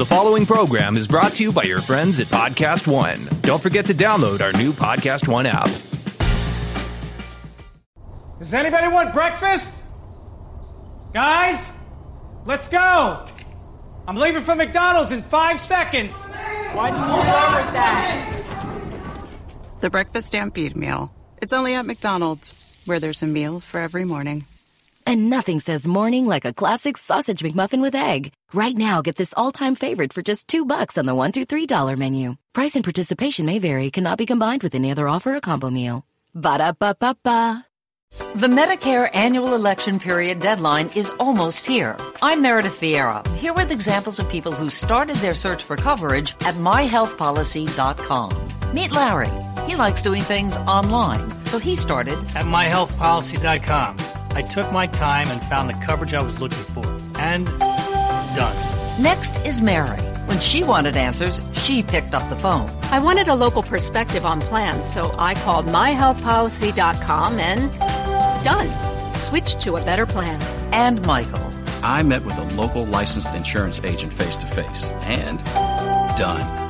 The following program is brought to you by your friends at Podcast One. Don't forget to download our new Podcast One app. Does anybody want breakfast? Guys, let's go. I'm leaving for McDonald's in five seconds. Why didn't you start with that? The Breakfast Stampede Meal. It's only at McDonald's, where there's a meal for every morning. And nothing says morning like a classic sausage McMuffin with egg. Right now, get this all-time favorite for just two bucks on the one, two, three dollar menu. Price and participation may vary. Cannot be combined with any other offer or combo meal. Ba da ba ba ba. The Medicare annual election period deadline is almost here. I'm Meredith Vieira, here with examples of people who started their search for coverage at myhealthpolicy.com. Meet Larry. He likes doing things online, so he started at myhealthpolicy.com. I took my time and found the coverage I was looking for. And done. Next is Mary. When she wanted answers, she picked up the phone. I wanted a local perspective on plans, so I called myhealthpolicy.com and done. Switched to a better plan. And Michael. I met with a local licensed insurance agent face to face and done.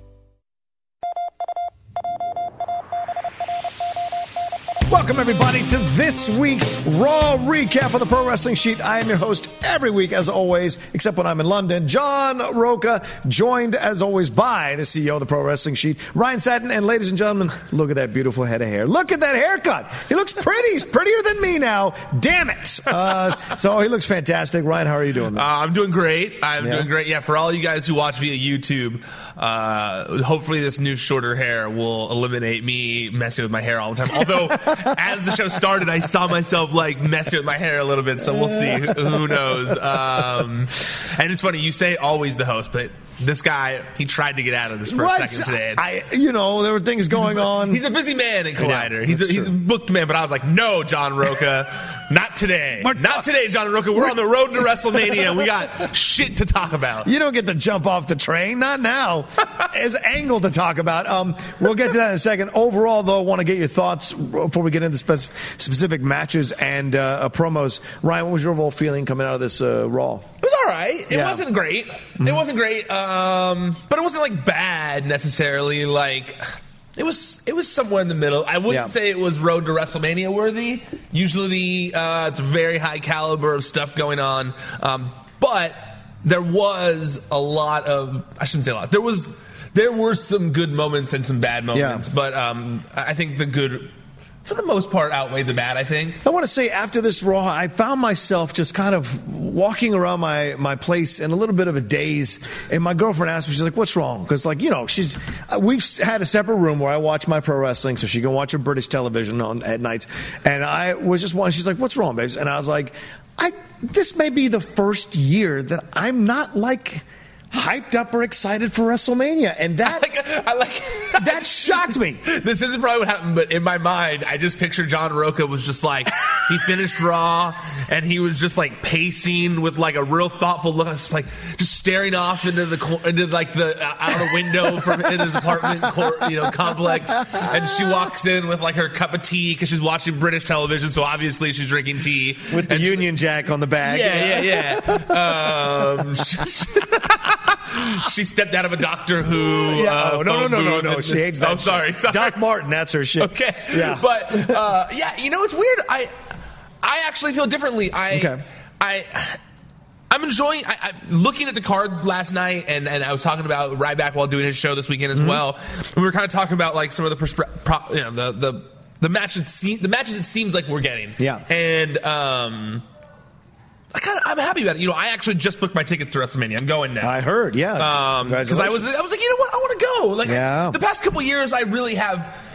Welcome, everybody, to this week's Raw recap of the Pro Wrestling Sheet. I am your host every week, as always, except when I'm in London. John Rocha, joined as always by the CEO of the Pro Wrestling Sheet, Ryan Satin. And ladies and gentlemen, look at that beautiful head of hair. Look at that haircut. He looks pretty. He's prettier than me now. Damn it. Uh, so he looks fantastic. Ryan, how are you doing? Uh, I'm doing great. I'm yeah. doing great. Yeah, for all you guys who watch via YouTube, uh, hopefully this new shorter hair will eliminate me messing with my hair all the time. Although, as the show started, I saw myself like messing with my hair a little bit, so we'll see. Who knows? Um, and it's funny you say always the host, but this guy he tried to get out of this for what? a second today. I, you know, there were things going he's a, on. He's a busy man in Collider. he's a, he's a booked man, but I was like, no, John Rocha, not today, not today, John Rocha. We're on the road to WrestleMania. We got shit to talk about. You don't get to jump off the train, not now. As angle to talk about. Um, we'll get to that in a second. Overall, though, I want to get your thoughts before we get into spec- specific matches and uh, promos. Ryan, what was your overall feeling coming out of this uh, Raw? It was all right. It yeah. wasn't great. Mm-hmm. It wasn't great. Um, but it wasn't like bad necessarily. Like it was it was somewhere in the middle. I wouldn't yeah. say it was road to WrestleMania worthy. Usually, uh, it's very high caliber of stuff going on. Um, but there was a lot of I shouldn't say a lot. There was there were some good moments and some bad moments. Yeah. But um, I think the good for the most part, outweighed the bad. I think. I want to say after this Raw, I found myself just kind of walking around my, my place in a little bit of a daze. And my girlfriend asked me, she's like, "What's wrong?" Because like you know, she's uh, we've had a separate room where I watch my pro wrestling, so she can watch her British television on at nights. And I was just one. She's like, "What's wrong, babes?" And I was like, "I this may be the first year that I'm not like." Hyped up or excited for WrestleMania, and that I like, I like that shocked me. This isn't probably what happened, but in my mind, I just picture John Rocha was just like he finished Raw, and he was just like pacing with like a real thoughtful look, just like just staring off into the into like the uh, out a window from in his apartment, you know, complex, and she walks in with like her cup of tea because she's watching British television, so obviously she's drinking tea with the and Union she, Jack on the bag. Yeah, yeah, yeah. um, she stepped out of a Doctor Who. Yeah, uh, oh, no, no, no, no, no. And, she hates that. Oh, sorry, sorry. Doc Martin, that's her shit. Okay. Yeah. But uh, yeah, you know, it's weird. I I actually feel differently. I okay. I. I'm enjoying. I, I, looking at the card last night, and, and I was talking about Ryback while doing his show this weekend as mm-hmm. well. We were kind of talking about like some of the persp- pro, you know the the the matches the matches it seems like we're getting. Yeah, and um, I kind of, I'm happy about it. You know, I actually just booked my tickets to WrestleMania. I'm going now. I heard, yeah. Because um, I was, I was like, you know what, I want to go. Like, yeah. the past couple years, I really have.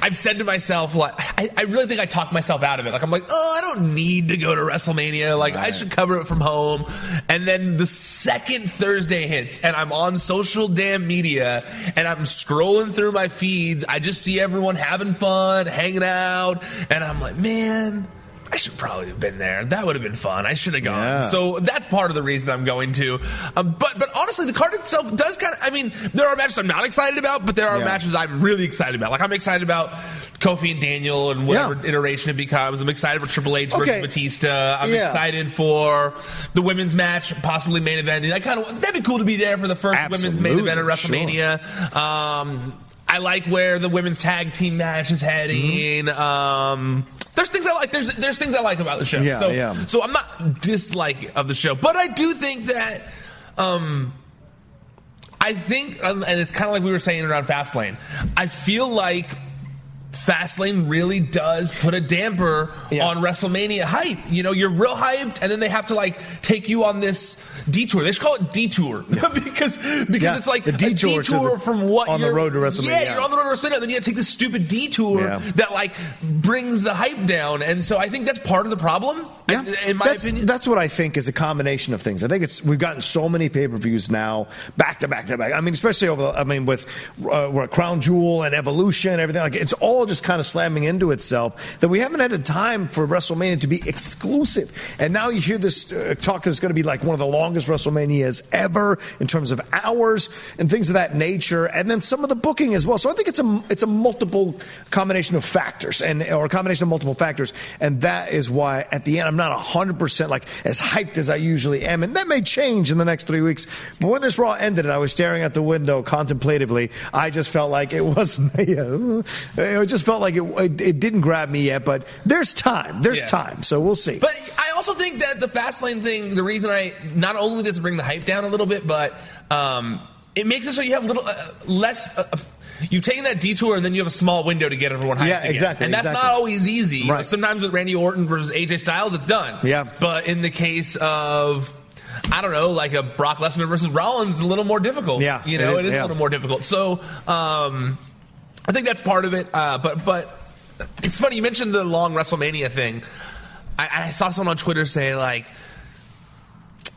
I've said to myself, like, I, I, really think I talked myself out of it. Like, I'm like, oh, I don't need to go to WrestleMania. Like, right. I should cover it from home. And then the second Thursday hits, and I'm on social damn media, and I'm scrolling through my feeds. I just see everyone having fun, hanging out, and I'm like, man I should probably have been there. That would have been fun. I should have gone. Yeah. So that's part of the reason I'm going to. Um, but but honestly, the card itself does kind of. I mean, there are matches I'm not excited about, but there are Yeah. matches I'm really excited about. Like I'm excited about Kofi and Daniel and whatever Yeah. iteration it becomes. I'm excited for Triple H Okay. versus Batista. I'm excited for the women's match, possibly main event. I kind of that'd be cool to be there for the first women's main event at Absolutely, WrestleMania. Um, I like where the women's tag team match is heading. Mm-hmm. Um, there's things I like. There's there's things I like about the show. Yeah, so yeah. so I'm not dislike of the show, but I do think that. Um, I think, um, and it's kind of like we were saying around Fastlane. I feel like Fastlane really does put a damper on WrestleMania hype. You know, you're real hyped, and then they have to like take you on this detour. They should call it detour because because Yeah, it's like the detour a detour the- from what on the road to WrestleMania. Yeah, you're on the road to WrestleMania, and then you have to take this stupid detour Yeah. that like brings the hype down. And so I think that's part of the problem. Yeah. in my that's, opinion. that's what I think is a combination of things. I think it's we've gotten so many pay per views now, back to back to back. I mean, especially over. I mean, with uh, Crown Jewel and Evolution, and everything like it's all just kind of slamming into itself that we haven't had a time for WrestleMania to be exclusive. And now you hear this uh, talk that's going to be like one of the longest WrestleManias ever in terms of hours and things of that nature, and then some of the booking as well. So I think it's a it's a multiple combination of factors and or a combination of multiple factors, and that is why at the end I'm not hundred percent like as hyped as I usually am, and that may change in the next three weeks. But when this Raw ended, and I was staring out the window contemplatively. I just felt like it wasn't. it just felt like it, it, it didn't grab me yet, but there's time. There's Yeah. time, so we'll see. But I also think that the Fastlane thing, the reason I not only does it bring the hype down a little bit, but um, it makes it so you have a little uh, less. Uh, You've taken that detour and then you have a small window to get everyone hyped Yeah, again. exactly, And that's exactly. not always easy. You know, sometimes with Randy Orton versus AJ Styles, it's done. Yeah. But in the case of I don't know, like a Brock Lesnar versus Rollins, it's a little more difficult. Yeah, you know, it it is- is yeah. a little more difficult. So, um, I think that's part of it. Uh, but but it's funny you mentioned the long WrestleMania thing. I, I saw someone on Twitter say like,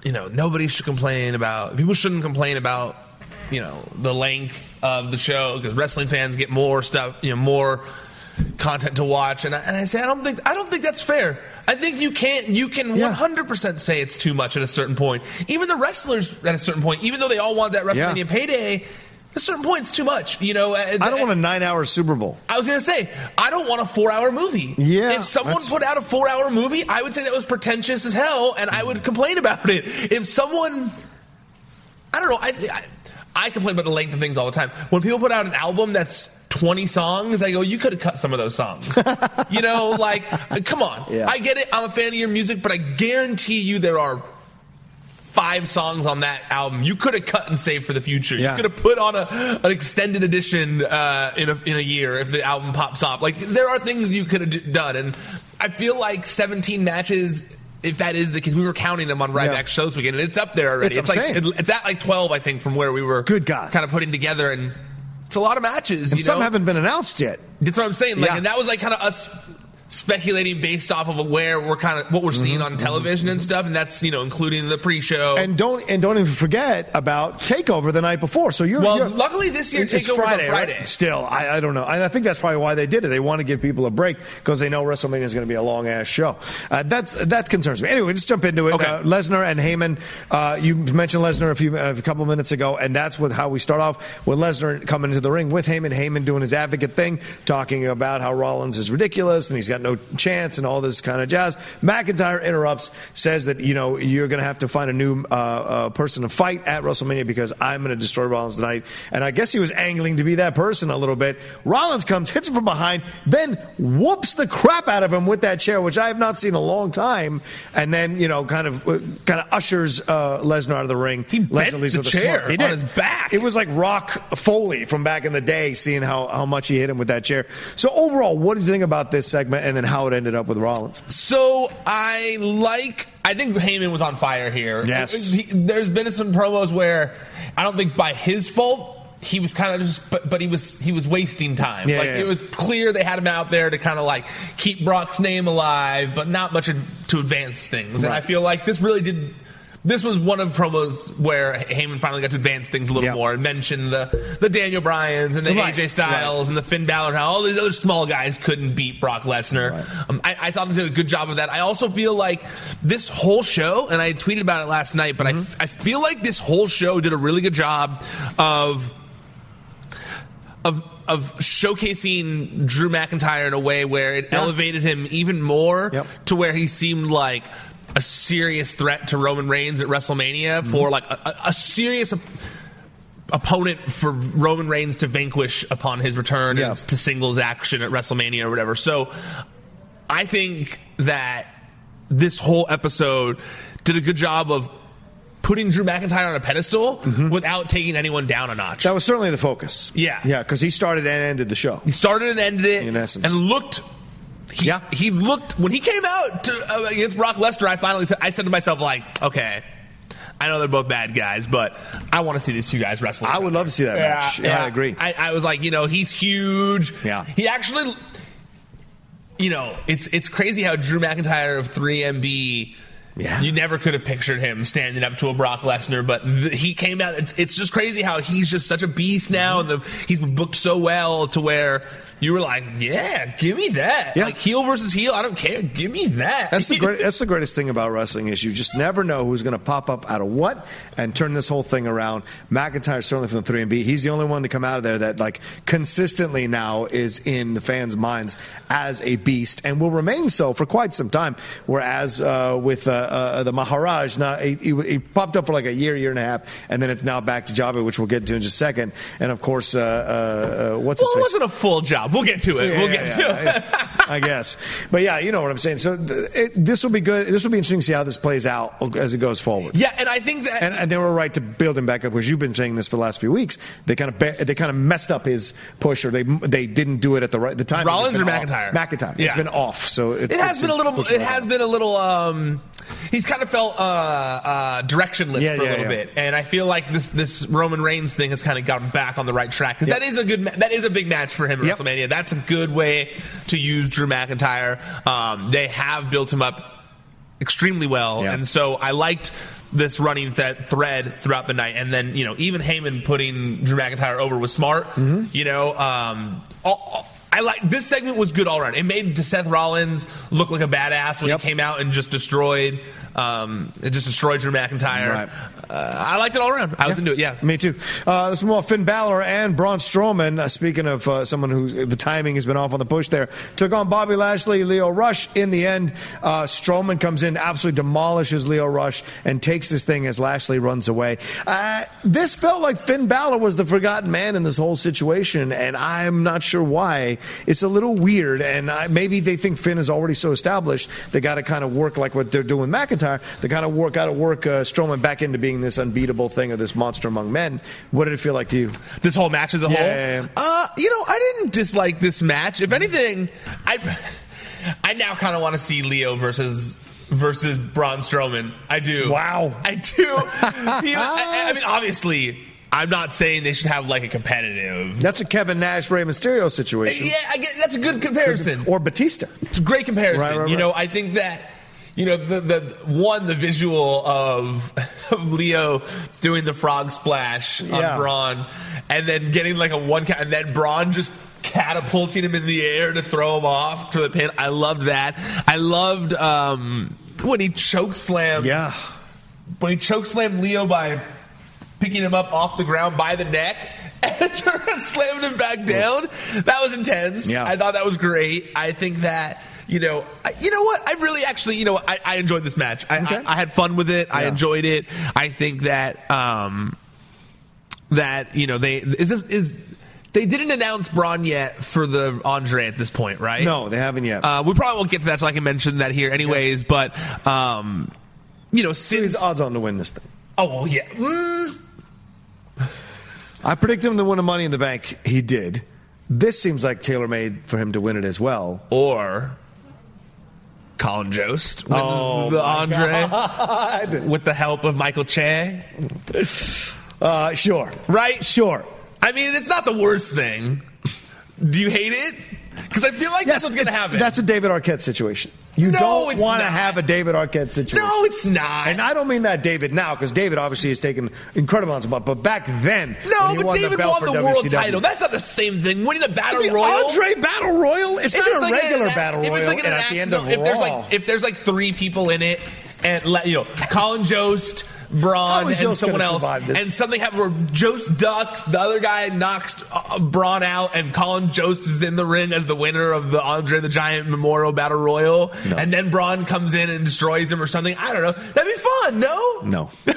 you know, nobody should complain about people shouldn't complain about you know the length of the show because wrestling fans get more stuff, you know, more content to watch. And I, and I say I don't think I don't think that's fair. I think you can't you can one hundred percent say it's too much at a certain point. Even the wrestlers at a certain point, even though they all want that WrestleMania Yeah. payday. At a certain point, it's too much. You know, uh, I don't want a nine-hour Super Bowl. I was going to say, I don't want a four hour movie. Yeah, If someone that's- put out a four hour movie, I would say that was pretentious as hell, and I would complain about it. If someone, I don't know, I, I, I complain about the length of things all the time. When people put out an album that's 20 songs, I go, you could have cut some of those songs. you know, like, uh, come on. Yeah. I get it. I'm a fan of your music, but I guarantee you there are five songs on that album you could have cut and saved for the future. Yeah. You could have put on a, an extended edition uh, in a in a year if the album pops off. Like there are things you could have d- done, and I feel like 17 matches. If that is the case, we were counting them on Ryback Yeah. shows weekend, and it's up there already. It's It's, like it- it's at like 12, I think, from where we were. Good God. kind of putting together, and it's a lot of matches. And some know? haven't been announced yet. That's what I'm saying. Like, Yeah. and that was like kind of us speculating based off of where we're kind of what we're seeing Mm-hmm. on television and stuff, and that's you know including the pre-show. And don't and don't even forget about Takeover the night before. So you're Well, you're- luckily this year Takeover's on Friday, right? Friday. Still, I, I don't know, and I think that's probably why they did it. They want to give people a break because they know WrestleMania is going to be a long ass show. Uh, that's that concerns me. Anyway, let's jump into it. Okay. Uh, Lesnar and Heyman. Uh, you mentioned Lesnar a few a couple minutes ago, and that's what how we start off with Lesnar coming into the ring with Heyman. Heyman doing his advocate thing, talking about how Rollins is ridiculous and he's got no chance and all this kind of jazz. McIntyre interrupts, says that you know you're going to have to find a new uh, uh, person to fight at WrestleMania because I'm going to destroy Rollins tonight. And I guess he was angling to be that person a little bit. Rollins comes, hits him from behind, then whoops the crap out of him with that chair, which I have not seen in a long time. And then you know, kind of uh, kind of ushers uh, Lesnar out of the ring. He bent the a chair He on did. his back. It was like Rock Foley from back in the day, seeing how, how much he hit him with that chair. So overall, what did you think about this segment and then how it ended up with Rollins? So I like. I think Heyman was on fire here. Yes. He- there's been some promos where I don't think by his fault. He was kind of just, but, but he was he was wasting time. Yeah, like yeah. it was clear they had him out there to kind of like keep Brock's name alive, but not much to advance things. And I feel like this really did. This was one of promos where Heyman finally got to advance things a little Yeah. more and mention the the Daniel Bryans and the Right, AJ Styles and the Finn Balor, how all these other small guys couldn't beat Brock Lesnar. Um, I, I thought he did a good job of that. I also feel like this whole show, and I tweeted about it last night, but Mm-hmm. I, I feel like this whole show did a really good job of of of showcasing Drew McIntyre in a way where it elevated him even more to where he seemed like a serious threat to Roman Reigns at WrestleMania for Mm-hmm. like a, a- serious op- opponent for Roman Reigns to vanquish upon his return Yeah. and to singles action at WrestleMania or whatever. So I think that this whole episode did a good job of putting Drew McIntyre on a pedestal without taking anyone down a notch. Mm-hmm. That was certainly the focus. Yeah. Yeah, because he started and ended the show. He started and ended it, In essence. and looked. He, Yeah. he looked when he came out to, uh, against Brock Lesnar. I finally said, I said to myself, like, okay, I know they're both bad guys, but I want to see these two guys wrestle. I would love to see that match. Yeah, I agree. I, I was like, you know, he's huge. Yeah. he actually, you know, it's it's crazy how Drew McIntyre of 3MB. Yeah. You never could have pictured him standing up to a Brock Lesnar, but th- he came out. It's, it's just crazy how he's just such a beast now, and the, he's been booked so well to where you were like, "Yeah, give me that." Yeah. Like heel versus heel, I don't care. Give me that. That's the great, that's the greatest thing about wrestling is you just never know who's going to pop up out of what and turn this whole thing around. McIntyre certainly from the 3MB. He's the only one to come out of there that like consistently now is in the fans' minds as a beast and will remain so for quite some time. Whereas uh, with uh, uh, the Maharaj, now he, he, he popped up for like a year, year and a half, and then it's now back to Jabba, which we'll get to in just a second. And of course, uh, uh, uh, what's well, it wasn't a full job. We'll get to it. we'll get Yeah, to yeah, it. I guess. But yeah, you know what I'm saying. So th- it, this will be good. This will be interesting to see how this plays out as it goes forward. Yeah, and I think that And, and they were right to build him back up because you've been saying this for the last few weeks. They kind of they kind of messed up his push, or they they didn't do it at the right the time. Rollins or. McIntyre? McIntyre. Yeah. It's been off. So it has been a little. It has been a little. Um, he's kind of felt uh, uh, directionless Yeah, for a yeah, little bit, and I feel like this this Roman Reigns thing has kind of gotten back on the right track because Yep. that is a good. That is a big match for him at Yep. WrestleMania. That's a good way to use Drew McIntyre. Um, they have built him up extremely well, and so I liked this running th- thread throughout the night, and then you know even Heyman putting Drew McIntyre over was smart. Mm-hmm. You know, um, all, all- I like this segment was good all around. It made Seth Rollins look like a badass when Yep. he came out and just destroyed, um, it just destroyed Drew McIntyre. Right. Uh, I liked it all around. I was into it. Yeah. Me too. Uh, let's move on. Finn Balor and Braun Strowman. Uh, speaking of uh, someone who the timing has been off on the push there, took on Bobby Lashley, Lio Rush. In the end, uh, Strowman comes in, absolutely demolishes Lio Rush, and takes this thing as Lashley runs away. Uh, this felt like Finn Balor was the forgotten man in this whole situation, and I'm not sure why. It's a little weird, and I, maybe they think Finn is already so established they got to kind of work like what they're doing with McIntyre. McIntyre to kind of work out to work uh, Strowman back into being this unbeatable thing or this monster among men. What did it feel like to you? This whole match as a Yeah, whole. yeah, yeah. Uh, you know, I didn't dislike this match. If anything, I I now kind of want to see Lio versus versus Braun Strowman. I do. Wow. I do. I, I mean, obviously, I'm not saying they should have like a competitive. That's a Kevin Nash Rey Mysterio situation. Yeah, I get that's a good comparison. Or Batista. It's a great comparison. Right, right, You know, I think that you know the the one the visual of, of Lio doing the frog splash Yeah. on Braun, and then getting like a one count, and then Braun just catapulting him in the air to throw him off to the pin. I loved that. I loved um, when he choke slammed. Yeah. When he choke slammed Lio by picking him up off the ground by the neck. And turned and slammed him back down. That was intense. Yeah. I thought that was great. I think that you know, I, you know what? I really actually, you know, I, I enjoyed this match. I, I, I had fun with it. I enjoyed it. I think that um, that you know they is this is they didn't announce Braun yet for the Andre at this point, right? No, they haven't yet. Uh, we probably won't get to that, so I can mention that here, anyways. But um, you know, since He's odds on to win this thing. oh yeah. Mm, I predict him to win a Money in the Bank. He did. This seems like tailor made for him to win it as well. or Colin Jost with Oh, the Andre God. with the help of Michael Che. Uh, sure. Right? Sure. I mean, it's not the worst thing. Do you hate it? Because I feel like that's what's going to happen. That's a David Arquette situation. You No, don't want to have a David Arquette situation. no, it's not. And I don't mean that David now, because David obviously has taken incredible amounts of money. But back then, no, but won David the won the world title. That's not the same thing. Winning the battle royal. Andre Battle Royal. It's If not a like regular act- battle if royal. It's like an and at the end of accidental- if there's like if there's like three people in it, and let- you know, Colin Jost. Braun and Jost someone else, this? and something happened where Jost ducks, the other guy knocks uh, Braun out, and Colin Jost is in the ring as the winner of the Andre the Giant Memorial Battle Royal, and then Braun comes in and destroys him or something. I don't know. That'd be fun, no? no.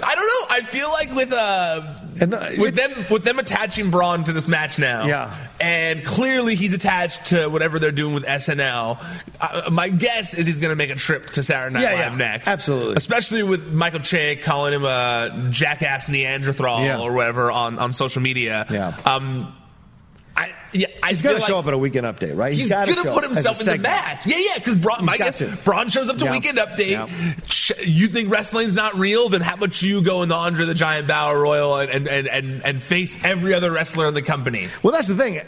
I don't know. I feel like with uh And the- with them with them attaching Braun to this match now, Yeah. and clearly he's attached to whatever they're doing with SNL. Uh, my guess is he's going to make a trip to Saturday Night Yeah, Live yeah. next, Absolutely. Especially with Michael Che calling him a jackass Neanderthal Yeah. or whatever on on social media. Yeah. Um, yeah, I He's got to show like- up at a weekend update, right? He's, gonna put himself in the match. Yeah, yeah. Because Braun, my guess, to. Braun shows up to Yeah. Weekend Update. Yeah. You think wrestling's not real? Then how about you go in the Andre the Giant Battle Royal and, and, and and face every other wrestler in the company? Well, that's the thing.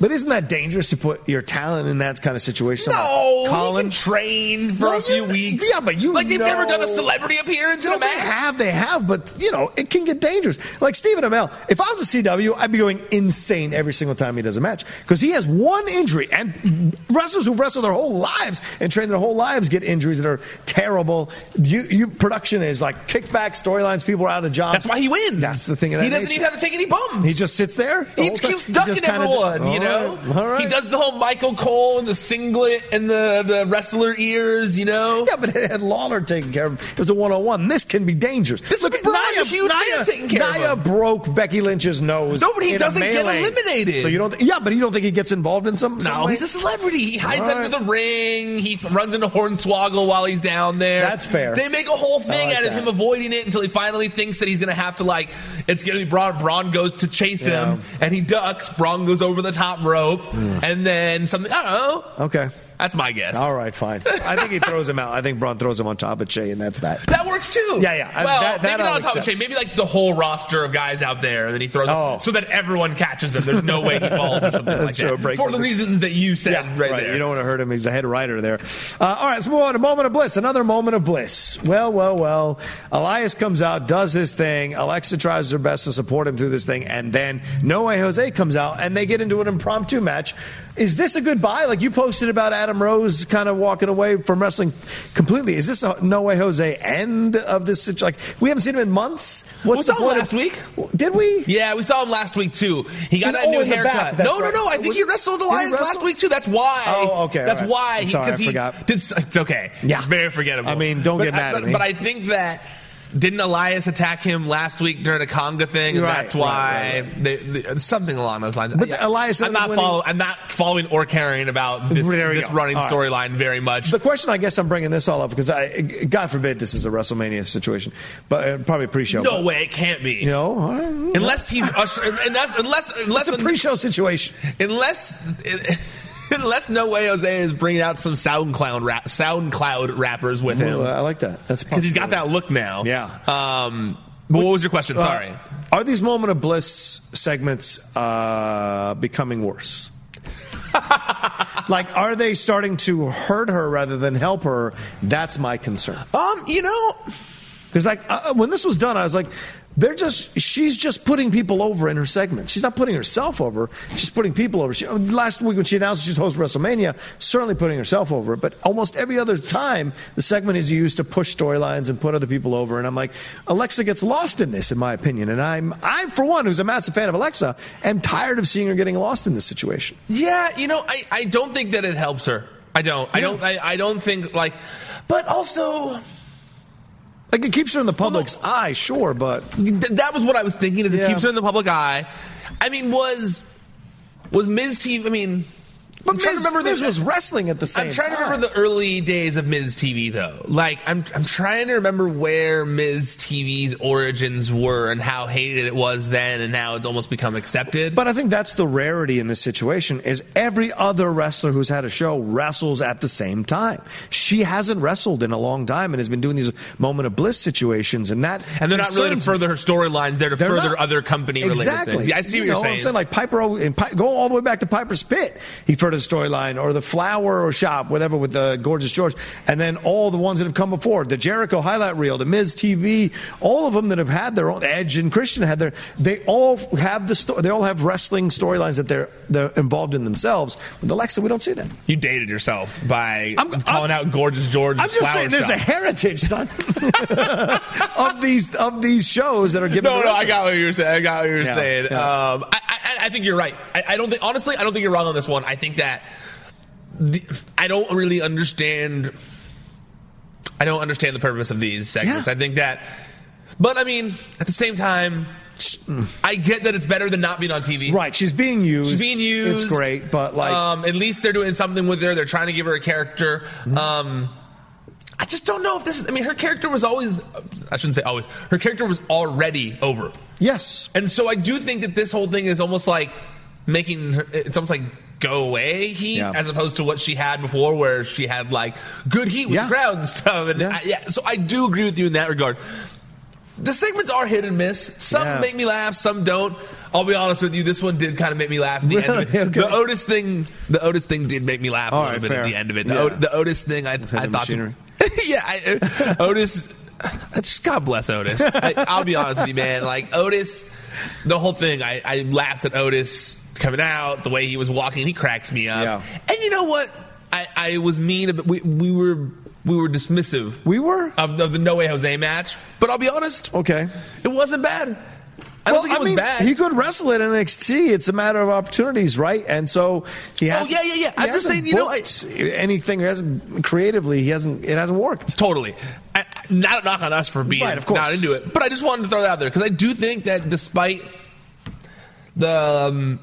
But isn't that dangerous to put your talent in that kind of situation? No, Colin. he can train for a few you- weeks. yeah, but you like they've never done a celebrity appearance in No, a they have, they have, but you know it can get dangerous. Like Stephen Amell, if I was a CW, I'd be going insane every single time he does a match because he has one injury, and wrestlers who wrestle their whole lives and train their whole lives get injuries that are terrible. You, you production is like kickback storylines. People are out of jobs. That's why he wins. That's the thing. Of that he doesn't nature. even have to take any bumps. He just sits there. the He whole time? keeps He ducking kinda- everyone, you oh, know. right, all right. He does the whole Michael Cole and the singlet and the the wrestler ears, you know. Yeah, but it had Lawler taking care of him. It was a one on one. This can be dangerous. This Look at Nia. a huge Nia, taking care of him. broke Becky Lynch's nose. No, but he doesn't get eliminated. So you don't? Yeah, but you don't think he gets involved in some? some No, way? he's a celebrity. He hides All under the ring. He f- runs into Hornswoggle while he's down there. That's fair. They make a whole thing like out of that. him avoiding it until he finally thinks that he's going to have to like it's going to be Braun. Braun goes to chase him and he ducks. Braun goes over the top rope and then something. I don't know. Okay. That's my guess. All right, fine. I think he throws him out. I think Braun throws him on top of Che, and that's that. That works too. Yeah, yeah. I- Well, that- that maybe not on top of accept. Maybe like the whole roster of guys out there, and then he throws Oh. so that everyone catches him. There's no way he falls or something like that. breaks For the reasons that you said Yeah, right, right. there. You don't want to hurt him. He's the head writer there. Uh, all right, let's move on to moment of bliss. Another moment of bliss. Well, well, well. Elias comes out, does his thing. Alexa tries her best to support him through this thing, and then No Way Jose comes out, and they get into an impromptu match. Is this a goodbye? Like you posted about Adam Rose kind of walking away from wrestling completely. Is this a No Way Jose end of this situation? Like we haven't seen him in months. What's we the saw him last of- week. Did we? Yeah, we saw him last week too. He got He's that new oh, the haircut. back, no, right. no, no. I think Was- he wrestled he Elias wrestle? last week too. That's why. Oh, okay, That's right. why. I'm sorry, I he forgot. Did, it's okay. Yeah. very forgettable. I mean, don't But get mad I, at me. But I think that didn't Elias attack him last week during a conga thing? And Right, that's why right, right, They, they- something along those lines. But Yeah, Elias I'm not, follow, I'm not following or caring about this, this running storyline very much. The question, I guess, I'm bringing this all up because I, God forbid, this is a WrestleMania situation, but uh, probably pre-show. no but, way, it can't be. You know, right. unless he's usher, unless unless unless it's a pre-show situation. unless unless No Way Jose is bringing out some SoundCloud rap, SoundCloud rappers with him I like that. That's because he's got that look now. Yeah. Um. But what was your question? Sorry. Uh, are these moment of bliss segments uh, becoming worse? like, are they starting to hurt her rather than help her? That's my concern. Um. You know. Because like uh, when this was done, I was like, they're just she's just putting people over in her segments. She's not putting herself over. She's putting people over. She, last week when she announced she's host WrestleMania, certainly putting herself over. But almost every other time, the segment is used to push storylines and put other people over. And I'm like, Alexa gets lost in this, in my opinion. And I'm I'm for one, who's a massive fan of Alexa, am tired of seeing her getting lost in this situation. Yeah. You know, I I don't think that it helps her. I don't. I don't. I, I don't think like. But also. Like it keeps her in the public's eye, sure, but Th- that was what I was thinking. Is it Yeah. keeps her in the public eye. I mean, was was Miz TV? I mean, but I'm trying to remember Miz the- was wrestling at the same time. I'm trying to remember the early days of Miz TV though. Like I'm I'm trying to remember where Miz TV's origins were and how hated it was then, and now it's almost become accepted. But I think that's the rarity in this situation is every other wrestler who's had a show wrestles at the same time. She hasn't wrestled in a long time and has been doing these moment of bliss situations and that and they're not really to further her storylines; they're to They're further not. other company related exactly. things. Yeah, I see You what you're saying. I'm saying. like Piper, and Pi- go all the way back to Piper's Pit. He furthered storyline, or the Flower or Shop, whatever, with the Gorgeous George, and then all the ones that have come before, the Jericho highlight reel, the Miz TV, all of them that have had their own Edge and Christian had their. They all have the sto- They all have wrestling storylines that they're they're involved in themselves. With Alexa, we don't see that. you dated yourself by I'm- calling out gorgeous George. I'm just saying, there's a heritage, son, of these of these shows that are given. No, no, I got what you were saying. I got what you were Yeah, saying. yeah. Um, I, I, I think you're right. I, I don't think, honestly, I don't think you're wrong on this one. I think that the, I don't really understand. I don't understand the purpose of these segments. Yeah. I think that, but I mean, at the same time, I get that it's better than not being on TV. Right, she's being used. She's being used. It's great, but like, um, at least they're doing something with her. They're trying to give her a character. Mm-hmm. Um, I just don't know if this is. I mean, her character was always. I shouldn't say always. Her character was already over. yes, And so I do think that this whole thing is almost like making her, it's almost like go away heat Yeah. as opposed to what she had before where she had like good heat with Yeah. the crowd and stuff. And Yeah. I, yeah, so I do agree with you in that regard. The segments are hit and miss. Some make me laugh, some don't. I'll be honest with you, this one did kind of make me laugh at the end of it. Okay. The Otis thing, the Otis thing did make me laugh a little right, bit fair. at the end of it. The. Ot- the Otis thing, I, I thought, machinery. yeah, I, Otis. Just God bless Otis. I, I'll be honest with you, man. Like Otis, the whole thing. I, I laughed at Otis coming out, the way he was walking. He cracks me up. Yeah. And you know what? I, I was mean. About, we, we were we were dismissive. We were of, of the No Way Jose match. But I'll be honest, okay. it wasn't bad. I don't well, think it I was mean, bad. he could wrestle at NXT. It's a matter of opportunities, right? And so he has. Oh, yeah, yeah, yeah. I'm just saying, you know, I- anything. He hasn't creatively. He hasn't. It hasn't worked. Totally. I, I- not a knock on us for being Right, of course. not into it, but I just wanted to throw that out there because I do think that despite the um,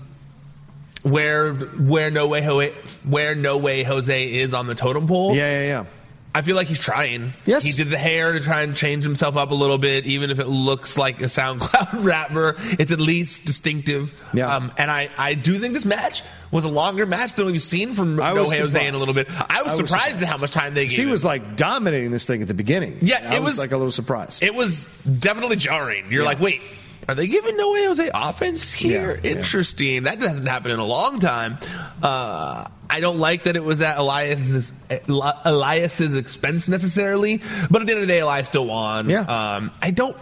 where where no way where no way Jose is on the totem pole, Yeah, yeah, yeah. I feel like he's trying. Yes. he did the hair to try and change himself up a little bit, even if it looks like a SoundCloud rapper. It's at least distinctive. Yeah. Um, and I, I do think this match was a longer match than we've seen from I No was Jose in a surprised. little bit. I was I was surprised at how much time they gave. He was like dominating this thing at the beginning. Yeah, I it was- like a little surprise. It was definitely jarring. You're Yeah. like, wait, are they giving No Way Jose offense here? Yeah, yeah. Interesting. That hasn't happened in a long time. Uh, I don't like that it was at Elias's Eli- Elias's expense necessarily, but at the end of the day, Elias still won. Yeah. Um, I don't.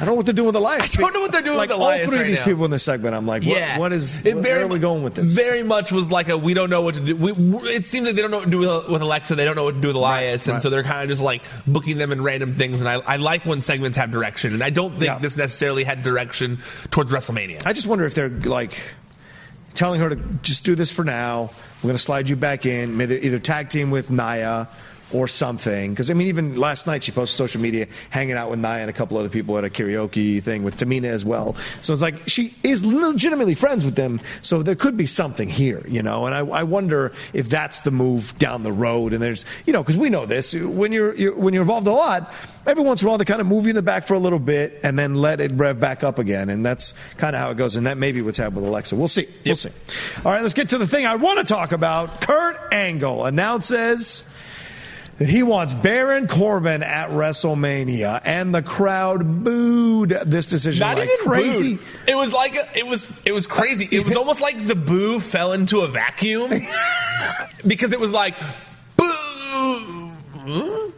I don't know what they're doing with Elias. I don't know what they're doing like with Elias all three right of these now. people in this segment. I'm like, what, Yeah, what is? It What, very where are we going with this? Very much was like a we don't know what to do. We, it seems like they don't know what to do with, with Alexa. They don't know what to do with Elias, and right. so they're kind of just like booking them in random things. And I, I like when segments have direction, and I don't think Yeah. this necessarily had direction towards WrestleMania. I just wonder if they're like telling her to just do this for now. We're going to slide you back in. Maybe either tag team with Nia or something. Because I mean, even last night she posted social media hanging out with Nia and a couple other people at a karaoke thing with Tamina as well. So it's like she is legitimately friends with them. So there could be something here, you know. And I, I wonder if that's the move down the road. And there's, you know, because we know this when you're, you're when you're involved a lot. Every once in a while, they kind of move you in the back for a little bit and then let it rev back up again. And that's kind of how it goes. And that may be what's happened with Alexa. We'll see. We'll see. All right, let's get to the thing I want to talk about. Kurt Angle announces that he wants Baron Corbin at WrestleMania, and the crowd booed this decision Not like even crazy. booed. It was like a, it was it was crazy. It was almost like the boo fell into a vacuum because it was like boo.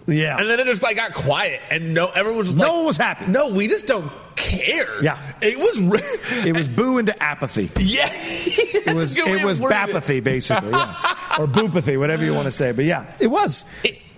Yeah, and then it just like got quiet, and no, everyone was no like, one was happy. No, we just don't care. Yeah, it was. Re- it was boo into apathy. Yeah, it was it was bapathy it. basically, yeah. or boopathy, whatever you want to say. But yeah, it was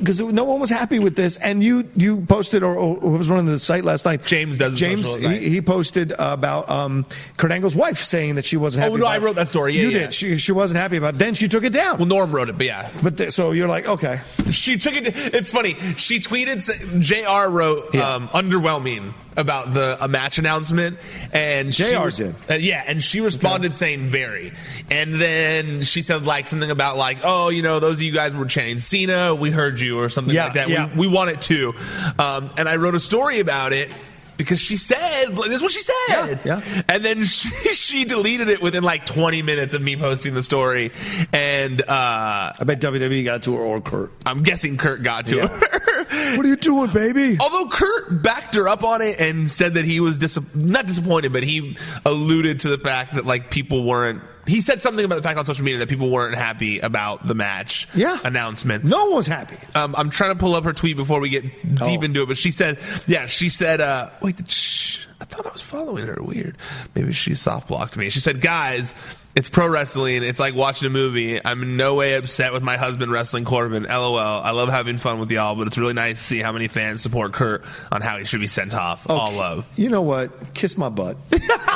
because no one was happy with this. And you you posted or, or was running the site last night. James does. James social at night. he, he posted about um, Kurt Angle's wife saying that she wasn't happy. Oh no, I wrote that story. Yeah, you yeah. did. She she wasn't happy about. it. Then she took it down. Well, Norm wrote it, but yeah. But th- so you're like, okay, She took it. It's funny. She tweeted. JR wrote um, underwhelming about the a match announcement, and JR did. uh, yeah, and she responded saying very, and then she said like something about like, oh, you know, those of you guys were chanting Cena, we heard you, or something Yeah, like that. yeah. We, we want it too, um, and I wrote a story about it. Because she said, this is what she said. Yeah, And then she, she deleted it within like 20 minutes of me posting the story. And uh, I bet WWE got to her or Kurt. I'm guessing Kurt got to Yeah. her. What are you doing, baby? Although Kurt backed her up on it and said that he was dis- not disappointed, but he alluded to the fact that like people weren't. He said something about the fact on social media that people weren't happy about the match Yeah. announcement. No one was happy. Um, I'm trying to pull up her tweet before we get deep Oh. into it, but she said, yeah, she said, uh, wait, did she, I thought I was following her. Weird. Maybe she soft blocked me. She said, guys, it's pro wrestling. It's like watching a movie. I'm in no way upset with my husband wrestling Corbin. LOL. I love having fun with y'all, but it's really nice to see how many fans support Kurt on how he should be sent off. All Okay. love. You know what? Kiss my butt.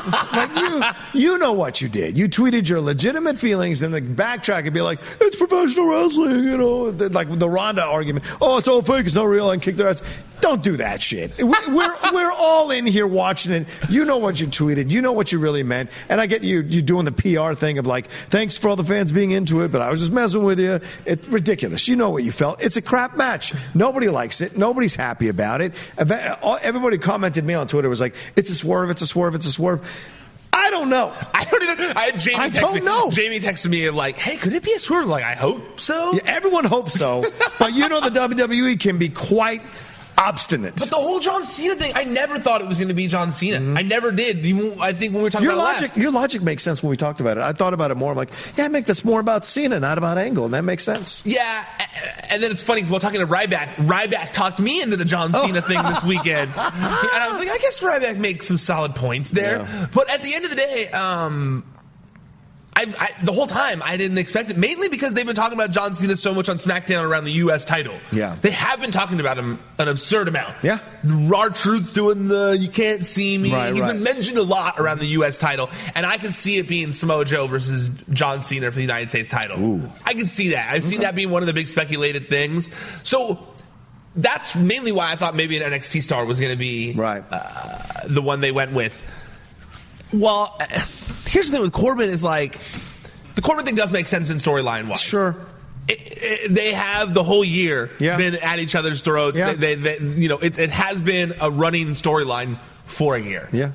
like you, you know what you did. You tweeted your legitimate feelings, and the backtrack and be like, "It's professional wrestling," you know, like the Ronda argument. Oh, it's all fake. It's not real. I can kick their ass. Don't do that shit. We- We're we're all in here watching it. You know what you tweeted. You know what you really meant. And I get you you doing the PR thing of like, thanks for all the fans being into it, but I was just messing with you. It's ridiculous. You know what you felt. It's a crap match. Nobody likes it. Nobody's happy about it. Everybody commented me on Twitter was like, it's a swerve. It's a swerve. It's a swerve. I don't know. I don't either. I Jamie I don't me. know. Jamie texted me like, "Hey, could it be a swerve?" Like, I hope so. Yeah, everyone hopes so, but you know the WWE can be quite obstinate. But the whole John Cena thing, I never thought it was going to be John Cena. I never did. Even I think when we were talking your about logic, last. your logic makes sense when we talked about it. I thought about it more. I'm like, yeah, make this more about Cena, not about Angle, and that makes sense. Yeah, and then it's funny because while talking to Ryback, Ryback talked me into the John Oh. Cena thing this weekend, and I was like, I guess Ryback makes some solid points there. Yeah. But at the end of the day, um, I, I, the whole time I didn't expect it, mainly because they've been talking about John Cena so much on SmackDown around the U.S. title. Yeah. they have been talking about him an absurd amount. Yeah. R-Truth's doing the "you can't see me." Right, He's right. been mentioned a lot around the U.S. title, and I can see it being Samoa Joe versus John Cena for the United States title. I can see that. I've seen that being one of the big speculated things. So that's mainly why I thought maybe an NXT star was going to be right. uh, the one they went with. Well, uh, here's the thing with Corbin is like the Corbin thing does make sense in storyline wise. Sure. It, it, they have the whole year Yeah. been at each other's throats. Yeah. They, they, they- you know, it, it has been a running storyline for a year. Yeah.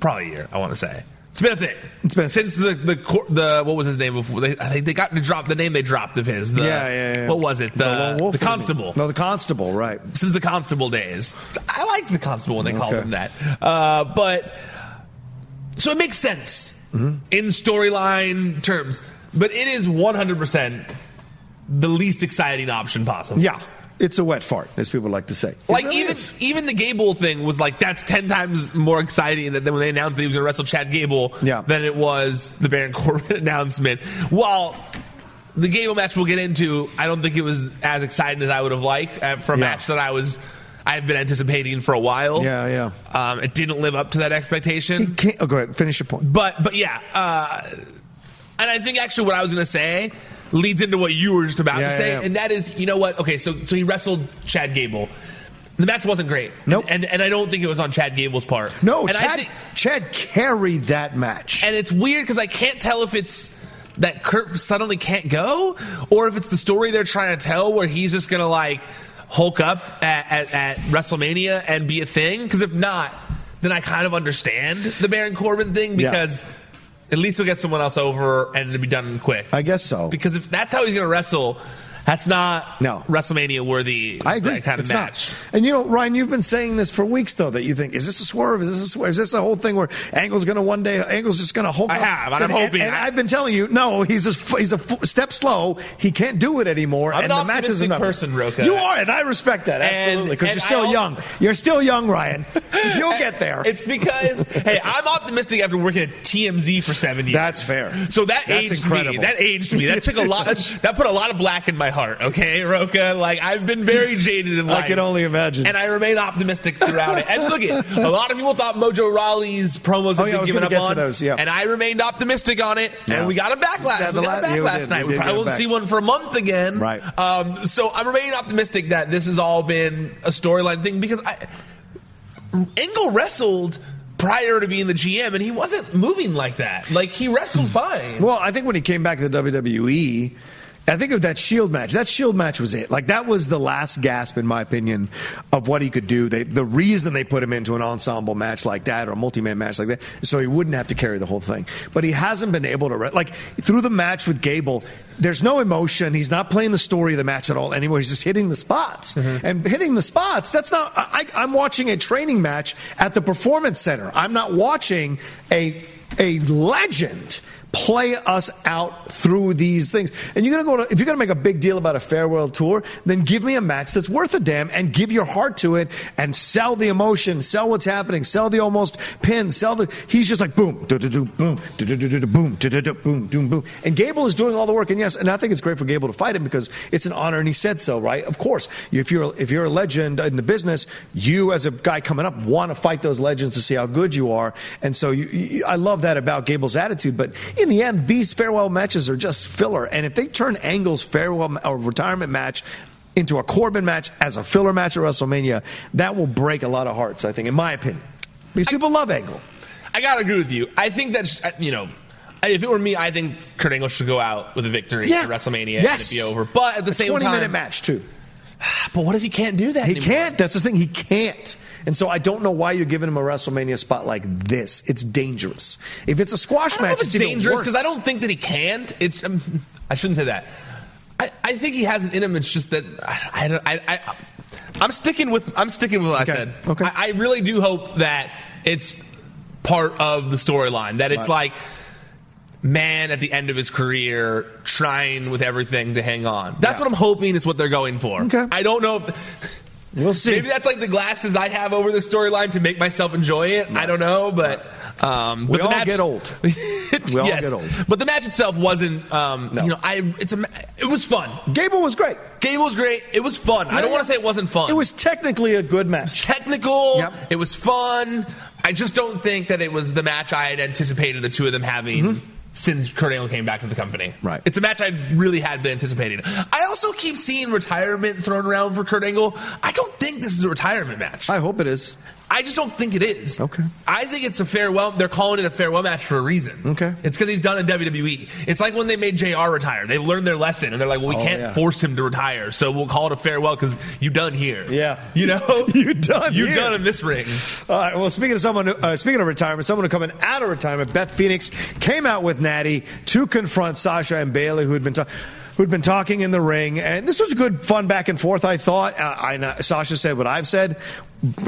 Probably a year. I want to say it's been a thing. It's been since the the the what was his name before? They, I think they got to drop the name they dropped of his. The, yeah, yeah, yeah. What was it? The, Wolf the constable. No, the constable. Right. Since the constable days, I liked the constable when they called him that. Uh, but so it makes sense Mm-hmm. in storyline terms, but it is one hundred percent the least exciting option possible. Yeah. It's a wet fart, as people like to say. It Like really even is. even the Gable thing was like that's ten times more exciting than, than when they announced that he was going to wrestle Chad Gable Yeah. than it was the Baron Corbin announcement. While the Gable match we'll get into, I don't think it was as exciting as I would have liked uh, for a Yeah. match that I was I've been anticipating for a while. Yeah, yeah. Um, it didn't live up to that expectation. Can't, oh, go ahead. Finish your point. But but yeah, uh, and I think actually what I was going to say leads into what you were just about Yeah, to say, yeah. and that is, you know what? Okay, so so he wrestled Chad Gable. The match wasn't great. Nope. And and I don't think it was on Chad Gable's part. No, and I Chad, think- Chad carried that match. and it's weird because I can't tell if it's that Kurt suddenly can't go, or if it's the story they're trying to tell where he's just gonna like Hulk up at, at, at WrestleMania and be a thing. Because if not, then I kind of understand the Baron Corbin thing Yeah. because at least he'll get someone else over and it'll be done quick. I guess so. Because if that's how he's gonna wrestle, that's not No. WrestleMania worthy. I agree. that kind of It's match. Not. And you know, Ryan, you've been saying this for weeks, though, that you think is this a swerve? Is this a swerve? Is this a whole thing where Angle's going to one day? Angle's just going to Hulk. I up? have, and I'm hoping- And, I've been telling you, no, he's a, he's a f- step slow. He can't do it anymore. I'm and an the match is enough. person, Rocha. You are, and I respect that absolutely because you're still also- young. You're still young, Ryan. You'll get there. It's because hey, I'm optimistic after working at TMZ for seven years. That's fair. So that That's aged incredible. me. That aged me. That took a lot. That put a lot of black in my heart. Okay, Rocha. Like I've been very jaded in I can only imagine. And I remain optimistic throughout it. And look at a lot of people thought Mojo Rawley's promos had Oh, yeah, been given up on, those, yeah. and I remained optimistic on it. Yeah. And we got a backlash. Yeah, we got a la- you backlash did- tonight. you We probably won't see one for a month again. Right. Um, so I'm remaining optimistic that this has all been a storyline thing because I. Angle wrestled prior to being the GM, and he wasn't moving like that. Like he wrestled fine. Well, I think when he came back to the WWE, I think of that Shield match. That Shield match was it. Like that was the last gasp, in my opinion, of what he could do. They, the reason they put him into an ensemble match like that or a multi-man match like that, so he wouldn't have to carry the whole thing. But he hasn't been able to re- like through the match with Gable. There's no emotion. He's not playing the story of the match at all anymore. He's just hitting the spots mm-hmm. and hitting the spots. That's not. I, I'm watching a training match at the Performance Center. I'm not watching a a legend play us out through these things. And you're gonna go if you're gonna make a big deal about a farewell tour, then give me a match that's worth a damn and give your heart to it and sell the emotion, sell what's happening, sell the almost pin, sell the he's just like boom, do do do boom, boom, boom, boom, boom. And Gable is doing all the work. And yes, and I think it's great for Gable to fight him because it's an honor and he said so, right? Of course. If you're if you're a legend in the business, you as a guy coming up want to fight those legends to see how good you are. And so you, you, I love that about Gable's attitude. But in the end, these farewell matches are just filler. And if they turn Angle's farewell or retirement match into a Corbin match as a filler match at WrestleMania, that will break a lot of hearts. I think, in my opinion, because people love Angle. I gotta agree with you. I think that's uh, you know. If it were me, I think Kurt Angle should go out with a victory at WrestleMania Yes. and it be over. But at the A same 20 time, minute match too. But what if he can't do that? He anymore? can't. That's the thing. He can't. And so I don't know why you're giving him a WrestleMania spot like this. It's dangerous. If it's a squash I don't know match, it's even dangerous because I don't think that he can't. It's um, I shouldn't say that. I, I think he has it in him. It's just that I, I, don't- I, I I'm sticking with I'm sticking with what Okay. I said. Okay. I, I really do hope that it's part of the storyline that it's Right. like man at the end of his career trying with everything to hang on. That's Yeah. what I'm hoping is what they're going for. Okay. I don't know if We'll see. Maybe that's like the glasses I have over the storyline to make myself enjoy it. I don't know, but um, We but all match- get old. We all yes. get old. But the match itself wasn't. Um, No. You know, I it's a it was fun. Gable was great. Gable was great. It was fun. I don't want to say it wasn't fun. It was technically a good match. technical. Yep. It was fun. I just don't think that it was the match I had anticipated the two of them having. Since Kurt Angle came back to the company. Right. It's a match I really had been anticipating. I also keep seeing retirement thrown around for Kurt Angle. I don't think this is a retirement match. I hope it is. I just don't think it is. Okay. I think it's a farewell. They're calling it a farewell match for a reason. Okay. It's because he's done in WWE. It's like when they made JR retire. They've learned their lesson and they're like, well, we Oh, can't yeah. force him to retire. So we'll call it a farewell because you done here. Yeah. You know? You done You done in this ring. All right. Well, speaking of someone, who- uh, speaking of retirement, someone who coming out of retirement, Beth Phoenix came out with Natty to confront Sasha and Bayley, who'd been. Ta- Who'd been talking in the ring, and this was good, fun back and forth. I thought. Uh, I know Sasha said what I've said,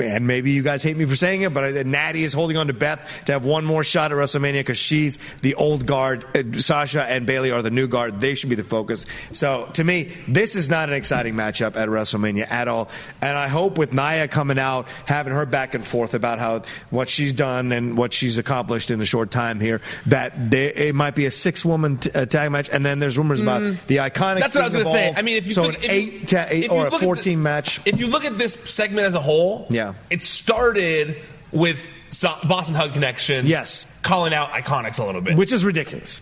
and maybe you guys hate me for saying it, but I, Natty is holding on to Beth to have one more shot at WrestleMania because she's the old guard. Uh, Sasha and Bayley are the new guard. They should be the focus. So to me, this is not an exciting matchup at WrestleMania at all. And I hope with Nia coming out, having her back and forth about how what she's done and what she's accomplished in the short time here, that they, it might be a six-woman t- uh, tag match. And then there's rumors about the iconics. Mm. That's what I was going to say. I mean, if you so look, an if you- eight, ta- eight or a at the- 14 match. If you look at this segment as a whole, Yeah. it started with Boss 'n' Hug Connection. Yes. Calling out Iconics a little bit. which is ridiculous.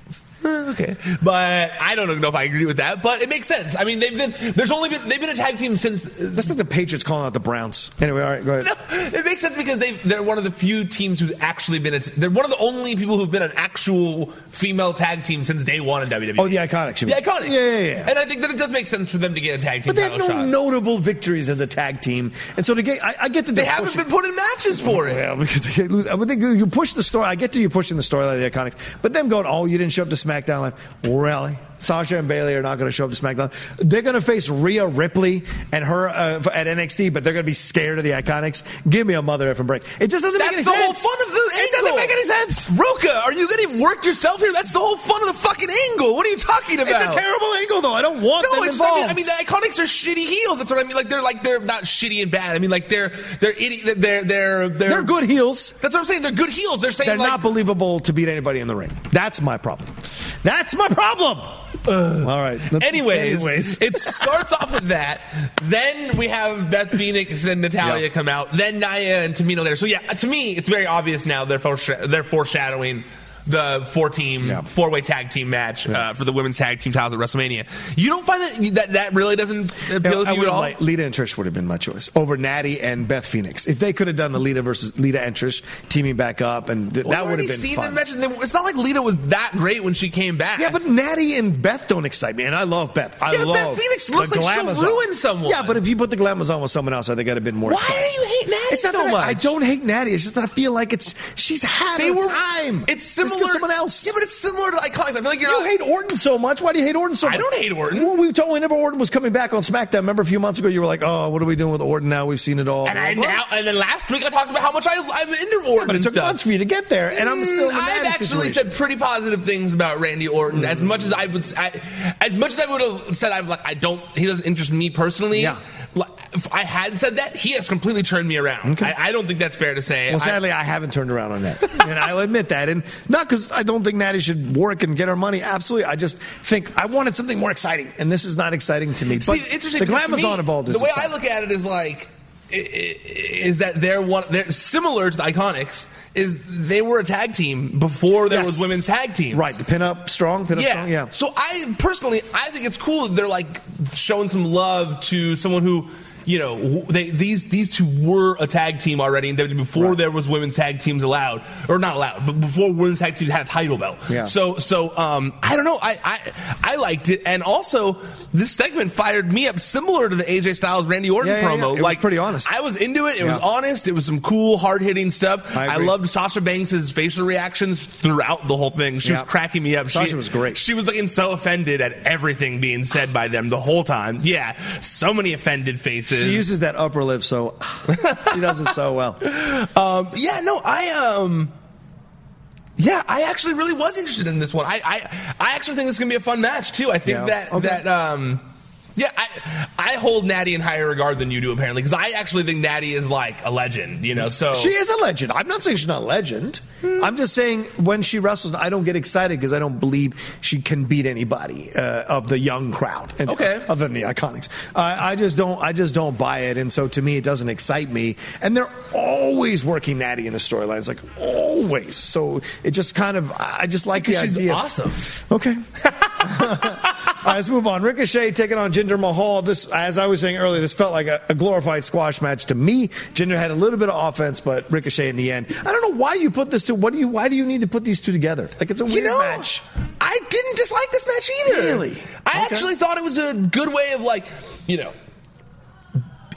Eh, okay, but I don't know if I agree with that. But it makes sense. I mean, they've been there's only been they've been a tag team since. That's like the Patriots calling out the Browns. Anyway, all right, go ahead. No, it makes sense because they they're one of the few teams who's actually been. A, they're one of the only people who've been an actual female tag team since day one in WWE. Oh, the Iconics. You the. Iconics. Yeah, yeah, yeah. And I think that it does make sense for them to get a tag team But they have no shot. notable victories as a tag team, and so to get, I, I get that They haven't pushing- been put in matches for it. Well, because they lose. I would think you push the story. I get to you pushing the storyline of the Iconics, but them going, "Oh, you didn't show up to SmackDown Live." Really? Sasha and Bayley are not going to show up to SmackDown. They're going to face Rhea Ripley and her uh, at NXT, but they're going to be scared of the Iconics. Give me a mother effing break. It just doesn't That's make any sense. That's the whole fun of the It doesn't make any sense. Rocha, are you getting worked yourself here? That's the whole fun of the fucking angle. What are you talking about? It's a terrible angle, though. I don't want No, them it's. I mean. I mean, the Iconics are shitty heels. That's what I mean. Like they're like they're not shitty and bad. I mean, like they're they're idiot. They're they're they're, They're good heels. That's what I'm saying. They're good heels. They're saying They're like, not believable to beat anybody in the ring. That's my problem. That's my problem. Uh, All right. Anyways, anyways. it starts off with that. Then we have Beth Phoenix and Natalya Yeah. come out. Then Nia and Tamina later. So yeah, to me, it's very obvious now they're foresha- they're foreshadowing the four team four way tag team match uh, for the women's tag team titles at WrestleMania. You don't find that that, that really doesn't appeal to I you would at all? like Lita and Trish would have been my choice over Natty and Beth Phoenix. If they could have done the Lita versus Lita and Trish teaming back up, and th- Well, that would have been seen fun. It's not like Lita was that great when she came back. Yeah, but Natty and Beth don't excite me, and I love Beth. I Yeah, love Beth Phoenix looks like she'll ruin someone. Yeah, but if you put the glamazon with someone else, I think I'd have been more. Why excited. do you hate Natty It's not so that I, much? I don't hate Natty. It's just that I feel like it's she's had They her were time. It's Let's someone else. Yeah, but it's similar to Iconics. I feel like you're You not. hate Orton so much. Why do you hate Orton so much? I don't hate Orton. Well, we told whenever Orton was coming back on SmackDown. Remember a few months ago, you were like, "Oh, what are we doing with Orton now? We've seen it all." And I now, and then last week I talked about how much I, I'm into Orton. but it took stuff. months for you to get there, and I'm still Mm, I've actually situation. said pretty positive things about Randy Orton. As much as I would, I, as much as I would have said, I've like, I don't. He doesn't interest me personally. Yeah. If I had said that, he has completely turned me around. I, I don't think that's fair to say. Well, sadly, I, haven't turned around on that, and I'll admit that. And not because I don't think Natty should work and get her money. Absolutely, I just think I wanted something more exciting, and this is not exciting to me. But See, interesting. the glamazon me, involved is the way I look at it is like i- i- is that they're one. They're similar to the Iconics. Is they were a tag team before there Yes. was women's tag team. right. The pin-up strong, pin-up yeah. strong, yeah. So I personally, I think it's cool that they're like showing some love to someone who. You know, they, these these two were a tag team already WWE before there was women's tag teams allowed, or not allowed, but before women's tag teams had a title belt. Yeah. So so um, I don't know, I, I I liked it, and also this segment fired me up, similar to the AJ Styles Randy Orton Yeah, yeah, promo. Like pretty honest. I was into it. It was honest. It was some cool, hard hitting stuff. I I, loved Sasha Banks' facial reactions throughout the whole thing. She was cracking me up. Sasha she, was great. She was looking so offended at everything being said by them the whole time. Yeah, so many offended faces. She uses that upper lip, so she does it so well. Um, yeah, no, I um, yeah, I actually really was interested in this one. I I, I actually think this is gonna be a fun match too. I think Yeah. that Okay. that um. Yeah, I, I hold Natty in higher regard than you do apparently because I actually think Natty is like a legend, you know. So She is a legend. I'm not saying she's not a legend. I'm just saying when she wrestles, I don't get excited because I don't believe she can beat anybody uh, of the young crowd. And, Okay. Other than the Iconics, I I just don't. I just don't buy it, and so to me, it doesn't excite me. And they're always working Natty in the storylines, like always. So it just kind of. I just like the She's idea. of- awesome. Okay. Right, let's move on. Ricochet taking on Jinder Mahal. This, as I was saying earlier, this felt like a, a glorified squash match to me. Jinder had a little bit of offense, but Ricochet in the end. I don't know why you put this to. What do you? Why do you need to put these two together? Like it's a weird You know, match. I didn't dislike this match either. Really? I Okay. actually thought it was a good way of like, you know,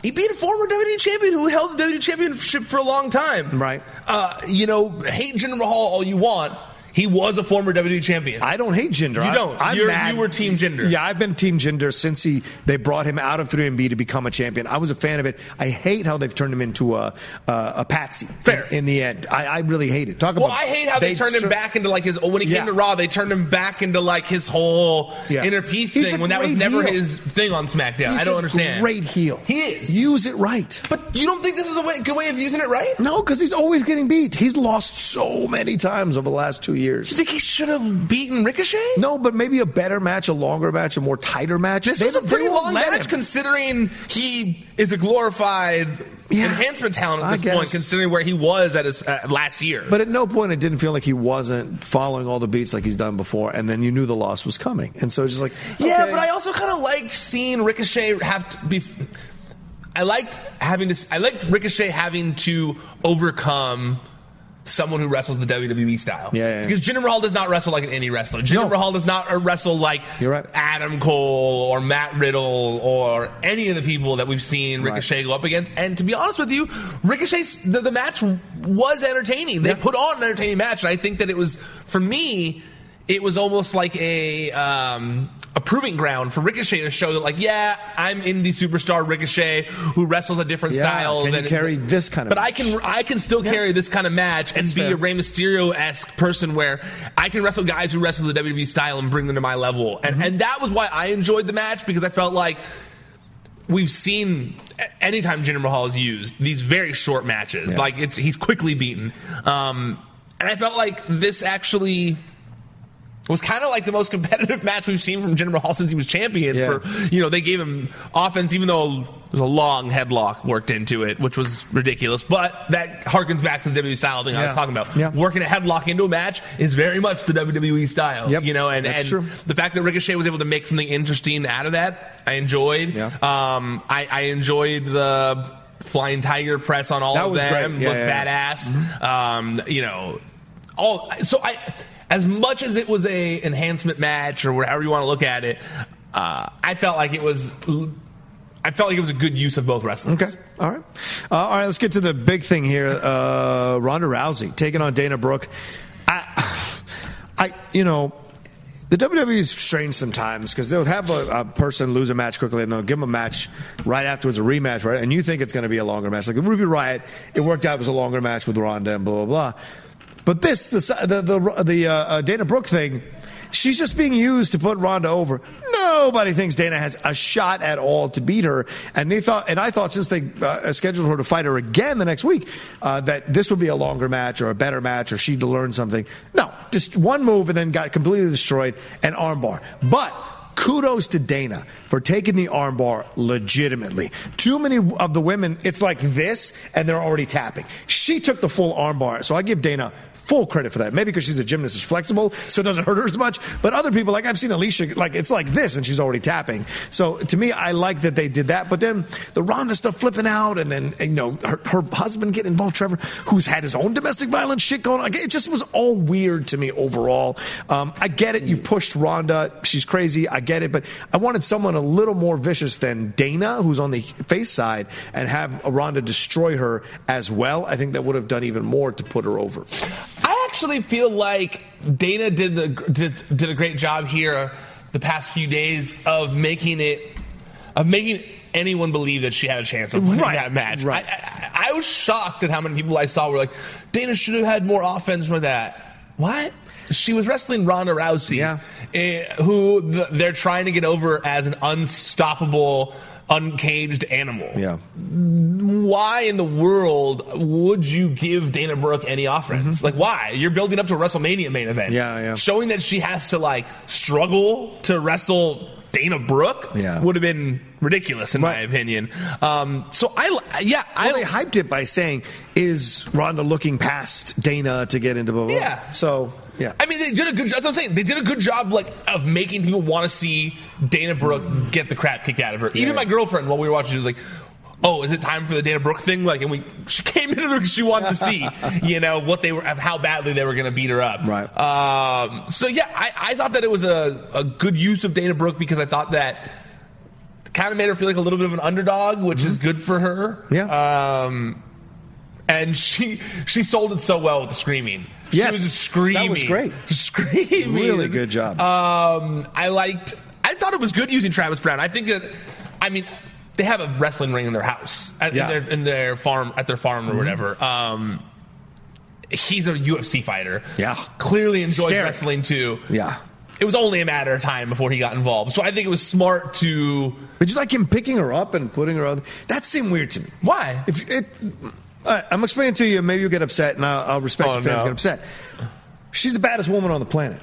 he beat a former WWE champion who held the WWE championship for a long time. Right. Uh, you know, hate Jinder Mahal all you want. He was a former WWE champion. I don't hate Jinder. You don't. I'm You were Team Jinder. Yeah, I've been Team Jinder since he they brought him out of 3MB to become a champion. I was a fan of it. I hate how they've turned him into a a, a patsy. Fair. In, in the end, I, I really hate it. Talk Well, about. I hate how they, turned him back into like his. When he Yeah. came to Raw, they turned him back into like his whole Yeah. inner peace He's thing when that was never heel. his thing on SmackDown. He's I don't a understand. Great heel. He is. Use it right. But you don't think this is a way, good way of using it, right? No, because he's always getting beat. He's lost so many times over the last two years. You think he should have beaten Ricochet? No, but maybe a better match, a longer match, a more tighter match. This They- was a pretty long match him. considering he is a glorified enhancement talent at this point, considering where he was at his uh, last year. But at no point it didn't feel like he wasn't following all the beats like he's done before, and then you knew the loss was coming, and so it's just like, Yeah, but I also kind of like seeing Ricochet have to be. I liked having to. I liked Ricochet having to overcome someone who wrestles the WWE style. Yeah, yeah, yeah. Because Jinder Mahal does not wrestle like an indie wrestler. Jinder No. Mahal does not wrestle like right. Adam Cole or Matt Riddle or any of the people that we've seen Right. Ricochet go up against. And to be honest with you, Ricochet's the, the match was entertaining. They Yeah. put on an entertaining match, and I think that it was for me. It was almost like a um, a proving ground for Ricochet to show that, like, yeah, I'm indie superstar Ricochet who wrestles a different Yeah, style. can you than carry this kind of But I can I can still carry this kind of match and be fair. a Rey Mysterio esque person where I can wrestle guys who wrestle the WWE style and bring them to my level. And Mm-hmm. and that was why I enjoyed the match because I felt like we've seen anytime Jinder Mahal is used these very short matches. Yeah. Like it's he's quickly beaten. Um, and I felt like this actually was kind of like the most competitive match we've seen from Jinder Mahal since he was champion. Yeah. For you know, they gave him offense, even though there's a long headlock worked into it, which was ridiculous. But that harkens back to the WWE style thing I was talking about. Yeah. Working a headlock into a match is very much the WWE style. Yep. You know, and, and the fact that Ricochet was able to make something interesting out of that, I enjoyed. Yeah. Um, I, I enjoyed the flying tiger press on all That of them. great. Yeah, Looked yeah, Mm-hmm. badass. Um, you know, all so I as much as it was a enhancement match or whatever you want to look at it, uh, I felt like it was. I felt like it was a good use of both wrestlers. Okay. All right. Uh, all right. Let's get to the big thing here. Uh, Ronda Rousey taking on Dana Brooke. I, I, you know, the WWE is strange sometimes because they'll have a, a person lose a match quickly and they'll give them a match right afterwards, a rematch, right? And you think it's going to be a longer match. Like Ruby Riot, it worked out it was a longer match with Ronda and blah blah blah. But this, the the the, the uh, uh, Dana Brooke thing, she's just being used to put Ronda over. Nobody thinks Dana has a shot at all to beat her, and they thought, and I thought since they uh, scheduled her to fight her again the next week, uh, that this would be a longer match or a better match, or she'd learn something. No, just one move and then got completely destroyed and armbar. But kudos to Dana for taking the armbar legitimately. Too many of the women, it's like this, and they're already tapping. She took the full armbar, so I give Dana full credit for that. Maybe because she's a gymnast, is flexible, so it doesn't hurt her as much. But other people, like I've seen Alicia, like it's like this, and she's already tapping. So to me, I like that they did that. But then the Ronda stuff flipping out, and then you know her, her husband getting involved, Trevor, who's had his own domestic violence shit going on. It just was all weird to me overall. Um, I get it. You've pushed Ronda. She's crazy. I get it. But I wanted someone a little more vicious than Dana, who's on the face side, and have Ronda destroy her as well. I think that would have done even more to put her over. I actually feel like Dana did the did, did a great job here the past few days of making it of making anyone believe that she had a chance of winning Right, that match. right. I, I, I was shocked at how many people I saw were like, Dana should have had more offense with that. What? She was wrestling Ronda Rousey, Yeah. eh, who the, they're trying to get over as an unstoppable, uncaged animal Yeah. Why in the world would you give Dana Brooke any offense? Like, why? You're building up to a WrestleMania main event. Mm-hmm. Yeah, yeah. Showing that she has to, like, struggle to wrestle Dana Brooke Yeah. would have been ridiculous, in my opinion. Um, so, I, yeah, I. They hyped it by saying, "Is Ronda looking past Dana to get into blah blah?" blah?" Yeah. So yeah. I mean, they did a good job. That's what I'm saying. They did a good job, like, of making people want to see Dana Brooke get the crap kicked out of her. Even Yeah. my girlfriend, while we were watching, she was like, "Oh, is it time for the Dana Brooke thing?" Like, and we she came in because she wanted to see, you know, what they were, of how badly they were going to beat her up. Right. Um, so yeah, I, I thought that it was a, a good use of Dana Brooke because I thought that kind of made her feel like a little bit of an underdog, which is good for her. Mm-hmm. Yeah. Um, and she she sold it so well with the screaming. Yes. she was just screaming. That was great. Screaming. Really good job. Um, I liked. I thought it was good using Travis Browne. I think that. I mean, they have a wrestling ring in their house, at, Yeah. in, their, in their farm, at their farm or whatever. Um, he's a UFC fighter. Yeah. clearly enjoys Scary. wrestling too. Yeah. It was only a matter of time before he got involved. So I think it was smart to. Did you like him picking her up and putting her on? That seemed weird to me. Why? If it, right, I'm explaining to you. Maybe you'll get upset, and I'll, I'll respect Oh, your fans no. get upset. She's the baddest woman on the planet.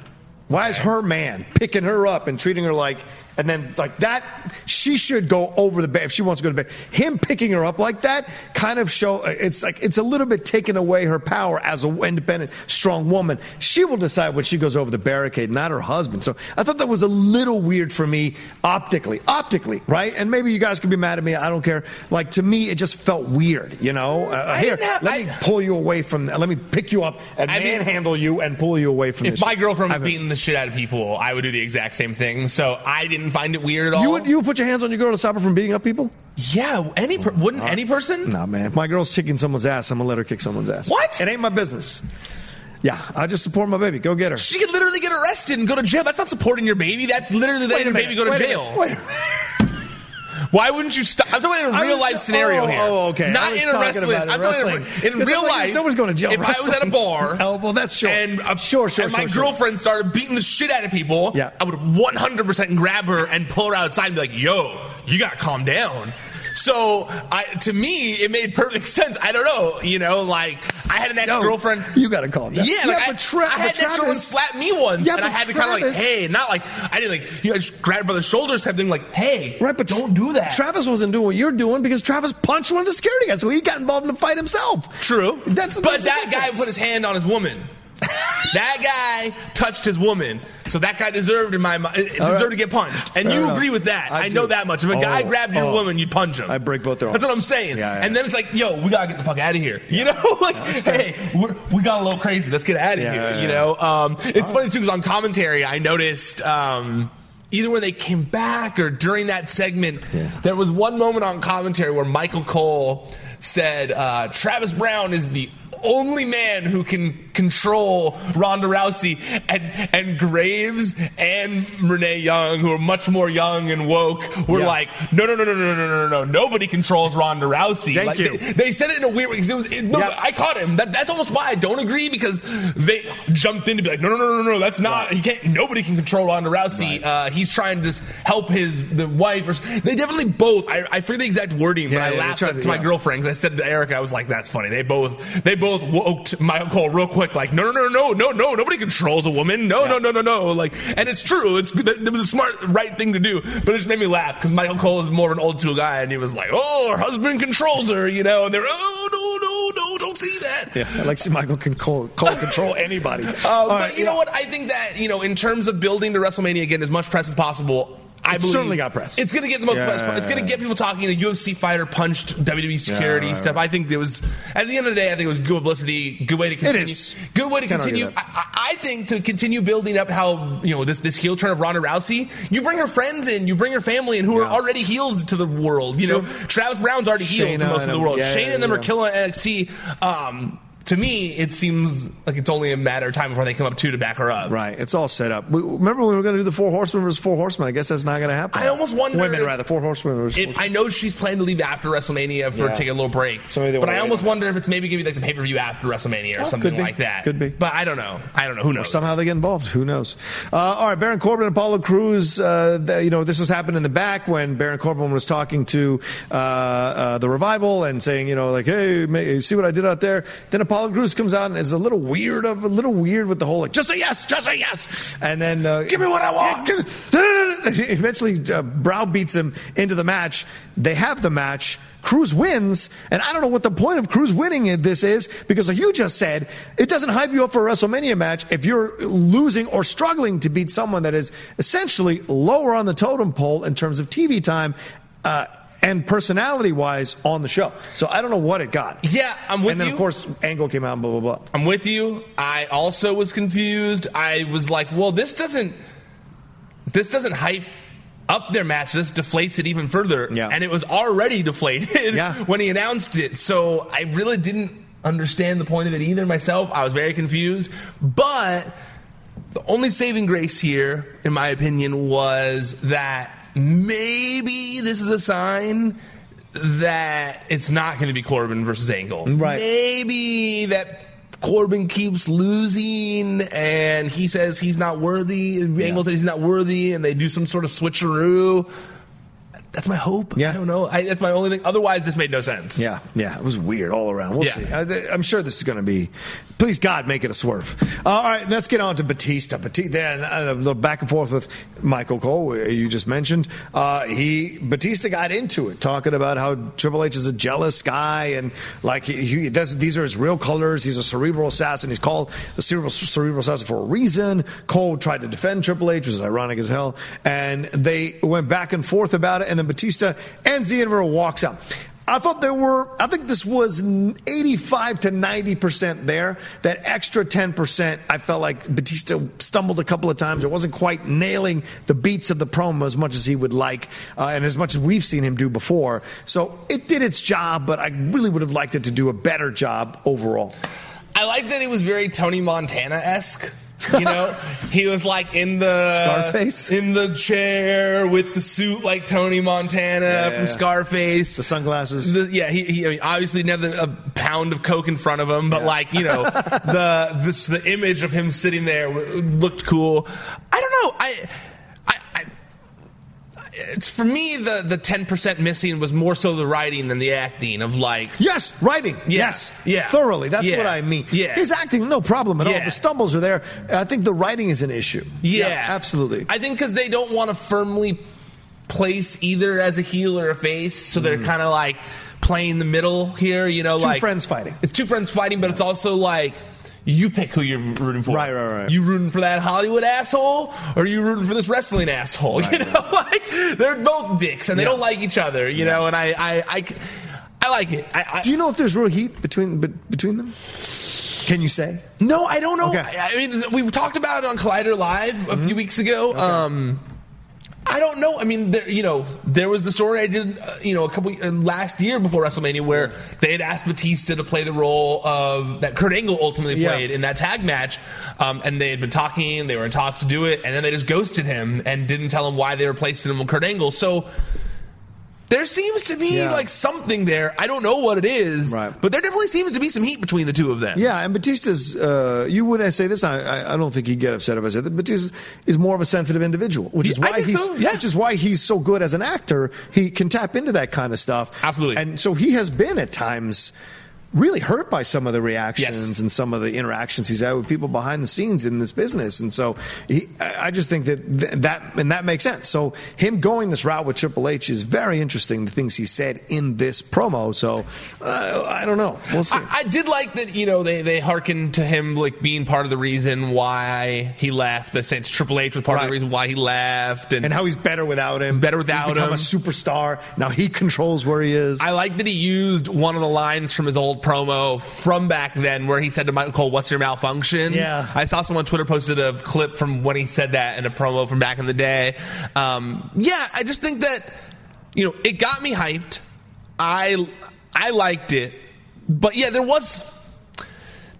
Why is her man picking her up and treating her like and then like that, she should go over the bed if she wants to go to bed. Him picking her up like that kind of show uh, it's like it's a little bit taking away her power as an independent, strong woman. She will decide when she goes over the barricade, not her husband. So I thought that was a little weird for me optically, optically, right? And maybe you guys could be mad at me. I don't care. Like to me, it just felt weird, you know. Uh, uh here, have- let I- me pull you away from. Uh, let me pick you up and I mean- manhandle you and pull you away from. If my shit. girlfriend was I've- beating the shit out of people, I would do the exact same thing. So I didn't find it weird at all. You would you would put your hands on your girl to stop her from beating up people? Yeah, any per- wouldn't any person? Nah, man. If my girl's kicking someone's ass, I'm gonna let her kick someone's ass. What? It ain't my business. Yeah, I just support my baby. Go get her. She could literally get arrested and go to jail. That's not supporting your baby. That's literally letting your baby go to jail. wait. Why wouldn't you stop? I'm talking in a real was- life scenario oh, here. oh, okay. Not in a wrestling. I'm talking wrestling. in, in 'Cause real like, life. nobody's going to jail. If I was at a bar, Oh, well, that's sure. and uh, Sure, sure, and my sure, sure. girlfriend started beating the shit out of people, Yeah. I would 100 percent grab her and pull her outside and be like, "Yo, you got to calm down." So, I, to me, it made perfect sense. I don't know, you know, like I had an ex girlfriend. You got to call down. Yeah, like I, Tra- I had an ex-girlfriend slap me once, Yeah, and I had to kind of like, hey, not like I didn't like you know, just grab by the shoulders type thing, like, hey, Right, but don't do that. Travis wasn't doing what you're doing because Travis punched one of the security guys, so he got involved in the fight himself. True. That's but that's that guy put his hand on his woman. That guy touched his woman, so that guy deserved in my mind deserved right. to get punched. And Fair you enough. agree with that? I I, know that much. If a guy Oh, grabbed your oh. woman, you'd punch him. I break both their That's what I'm saying. Yeah, yeah. And then it's like, yo, we gotta get the fuck out of here. You know, like, hey, we're, we got a little crazy. Let's get out of Yeah, here. yeah, You yeah. know, um, it's funny too because on commentary, I noticed. Um, Either when they came back or during that segment, there was one moment on commentary where Michael Cole said uh, Travis Browne is the only man who can control Ronda Rousey, and and Graves and Renee Young, who are much more young and woke, were Yeah. like, no, no, no, no, no, no, no, no, no, nobody controls Ronda Rousey. Thank Like, you. They, they said it in a weird way. It was, it, no, Yep. I caught him. That, that's almost why I don't agree because they jumped in to be like, no, no, no, no, no, that's not. He can't. Nobody can control Ronda Rousey. Uh, he's trying to just help his the wife. Or, they definitely both. I, I forget the exact wording, Yeah, but I yeah, they laughed to, to- my girlfriend because I said to Erica, I was like, that's funny. They both they both woke Michael Cole real quick, like, no, no, no, no, no, no, nobody controls a woman. No, no, no, no, no. Like, and it's true. It's it was a smart, right thing to do. But it just made me laugh because Michael Cole is more of an old school guy, and he was like, oh, her husband controls her, you know, and they're, oh, no, no, no, don't see that. Yeah, I like to see Michael can call, call control anybody. Uh, but right, you yeah. know what? I think that you know, in terms of building to WrestleMania again, as much press as possible. I It certainly got press. It's going to get the most Yeah. press. It's going to get people talking. A UFC fighter punched WWE security right, stuff. I think it was at the end of the day. I think it was good publicity. Good way to continue. is. Good way to Can't continue. I, I think to continue building up how you know this this heel turn of Ronda Rousey. You bring her friends in. You bring her family in who are already heels to the world. You know, Travis Browne's already healed to most of the world. Yeah, Shayna yeah, and them are killing NXT. Um, to me, it seems like it's only a matter of time before they come up too to back her up. Right, it's all set up. We, remember when we were going to do the four horsemen versus four horsemen? I guess that's not going to happen. I almost wonder women if- rather four horsemen versus. If, I know she's planning to leave after WrestleMania for Yeah. take a little break, So but I almost wonder if it's maybe going to be like the pay per view after WrestleMania or Oh, something like that. Could be. but I don't know. I don't know. Who knows? Somehow they get involved. Who knows? Uh, all right, Baron Corbin and Apollo Crews. Uh, the, you know, this was happening in the back when Baron Corbin was talking to uh, uh, the revival and saying, you know, like, hey, see what I did out there. Then Apollo Crews comes out and is a little weird of a little weird with the whole like, just say yes, just say yes, and then uh, Give me what I want. Eventually, uh, browbeats him into the match. They have the match. Crews wins, and I don't know what the point of Crews winning this is because, like you just said, it doesn't hype you up for a WrestleMania match if you're losing or struggling to beat someone that is essentially lower on the totem pole in terms of TV time. Uh, and personality wise on the show. So I don't know what it got. Yeah, I'm with you. And then, you. of course, Angle came out and blah, blah, blah. I'm with you. I also was confused. I was like, well, this doesn't this doesn't hype up their match. This deflates it even further. Yeah. And it was already deflated Yeah. when he announced it. So I really didn't understand the point of it either myself. I was very confused. But the only saving grace here, in my opinion, was that maybe this is a sign that it's not going to be Corbin versus Angle. Right. Maybe that Corbin keeps losing and he says he's not worthy. Angle says he's not worthy and they do some sort of switcheroo. That's my hope. Yeah. I don't know. I, that's my only thing. Otherwise, this made no sense. Yeah, yeah, it was weird all around. We'll Yeah. see. I, I'm sure this is going to be Please God, make it a swerve. All right, let's get on to Batista. Batista, then uh, a little back and forth with Michael Cole. uh, You just mentioned uh, he Batista got into it, talking about how Triple H is a jealous guy and like he, he does, these are his real colors. He's a cerebral assassin. He's called a cerebral, cerebral assassin for a reason. Cole tried to defend Triple H, which is ironic as hell, and they went back and forth about it. And then Batista ends the interview, walks out. I thought there were, I think this was 85 to 90% there. That extra 10%, I felt like Batista stumbled a couple of times. It wasn't quite nailing the beats of the promo as much as he would like, uh, and as much as we've seen him do before. So it did its job, but I really would have liked it to do a better job overall. I like that it was very Tony Montana esque. You know, he was like in the Scarface? in the chair with the suit like Tony Montana yeah, from yeah. Scarface, the sunglasses. The, yeah, he, he I mean, obviously never a pound of coke in front of him, but like you know, the this, the image of him sitting there looked cool. I don't know, I it's for me the the ten percent missing was more so the writing than the acting of like Yes, writing. Yeah, Yes, yeah. thoroughly. That's Yeah. what I mean. Yeah. his acting, no problem at all. The stumbles are there. I think the writing is an issue. Yeah, absolutely. I think because they don't want to firmly place either as a heel or a face, so they're kind of like playing the middle here. You know, Mm. It's two like friends fighting. It's two friends fighting, but it's also like. You pick who you're rooting for. Right, right, right. You rooting for that Hollywood asshole, or you rooting for this wrestling asshole? you know, like they're both dicks, and they Yeah. don't like each other. You know, and I, I, I, I like it. I, I, Do you know if there's real heat between be- between them? Can you say? No, I don't know. Okay. I, I mean, we talked about it on Collider Live a few weeks ago. Um, I don't know. I mean, there, you know, there was the story I did, uh, you know, a couple uh, last year before WrestleMania where they had asked Batista to play the role of that Kurt Angle ultimately Yeah. played in that tag match, um, and they had been talking, they were in talks to do it, and then they just ghosted him and didn't tell him why they replaced him with Kurt Angle. So. There seems to be Yeah. like something there. I don't know what it is, Right. but there definitely seems to be some heat between the two of them. Yeah, and Batista's. Uh, you wouldn't say this. I, I, I don't think he'd get upset if I said that. Batista is more of a sensitive individual, which is why he's so, yeah. which is why he's so good as an actor. He can tap into that kind of stuff. Absolutely. and so he has been at times. Really hurt by some of the reactions Yes. and some of the interactions he's had with people behind the scenes in this business, and so he, I just think that th- that and that makes sense. So him going this route with Triple H is very interesting. The things he said in this promo. So uh, I don't know. We'll see. I, I did like that, you know, they, they hearkened to him like being part of the reason why he left. The sense Triple H was part of the reason why he left, and, and how he's better without him. better without he's become him. a superstar. Now he controls where he is. I like that he used one of the lines from his old promo from back then, where he said to Michael Cole, "What's your malfunction?" Yeah. I saw someone on Twitter posted a clip from when he said that in a promo from back in the day. Um, yeah, I just think that you know it got me hyped. I I liked it, but yeah, there was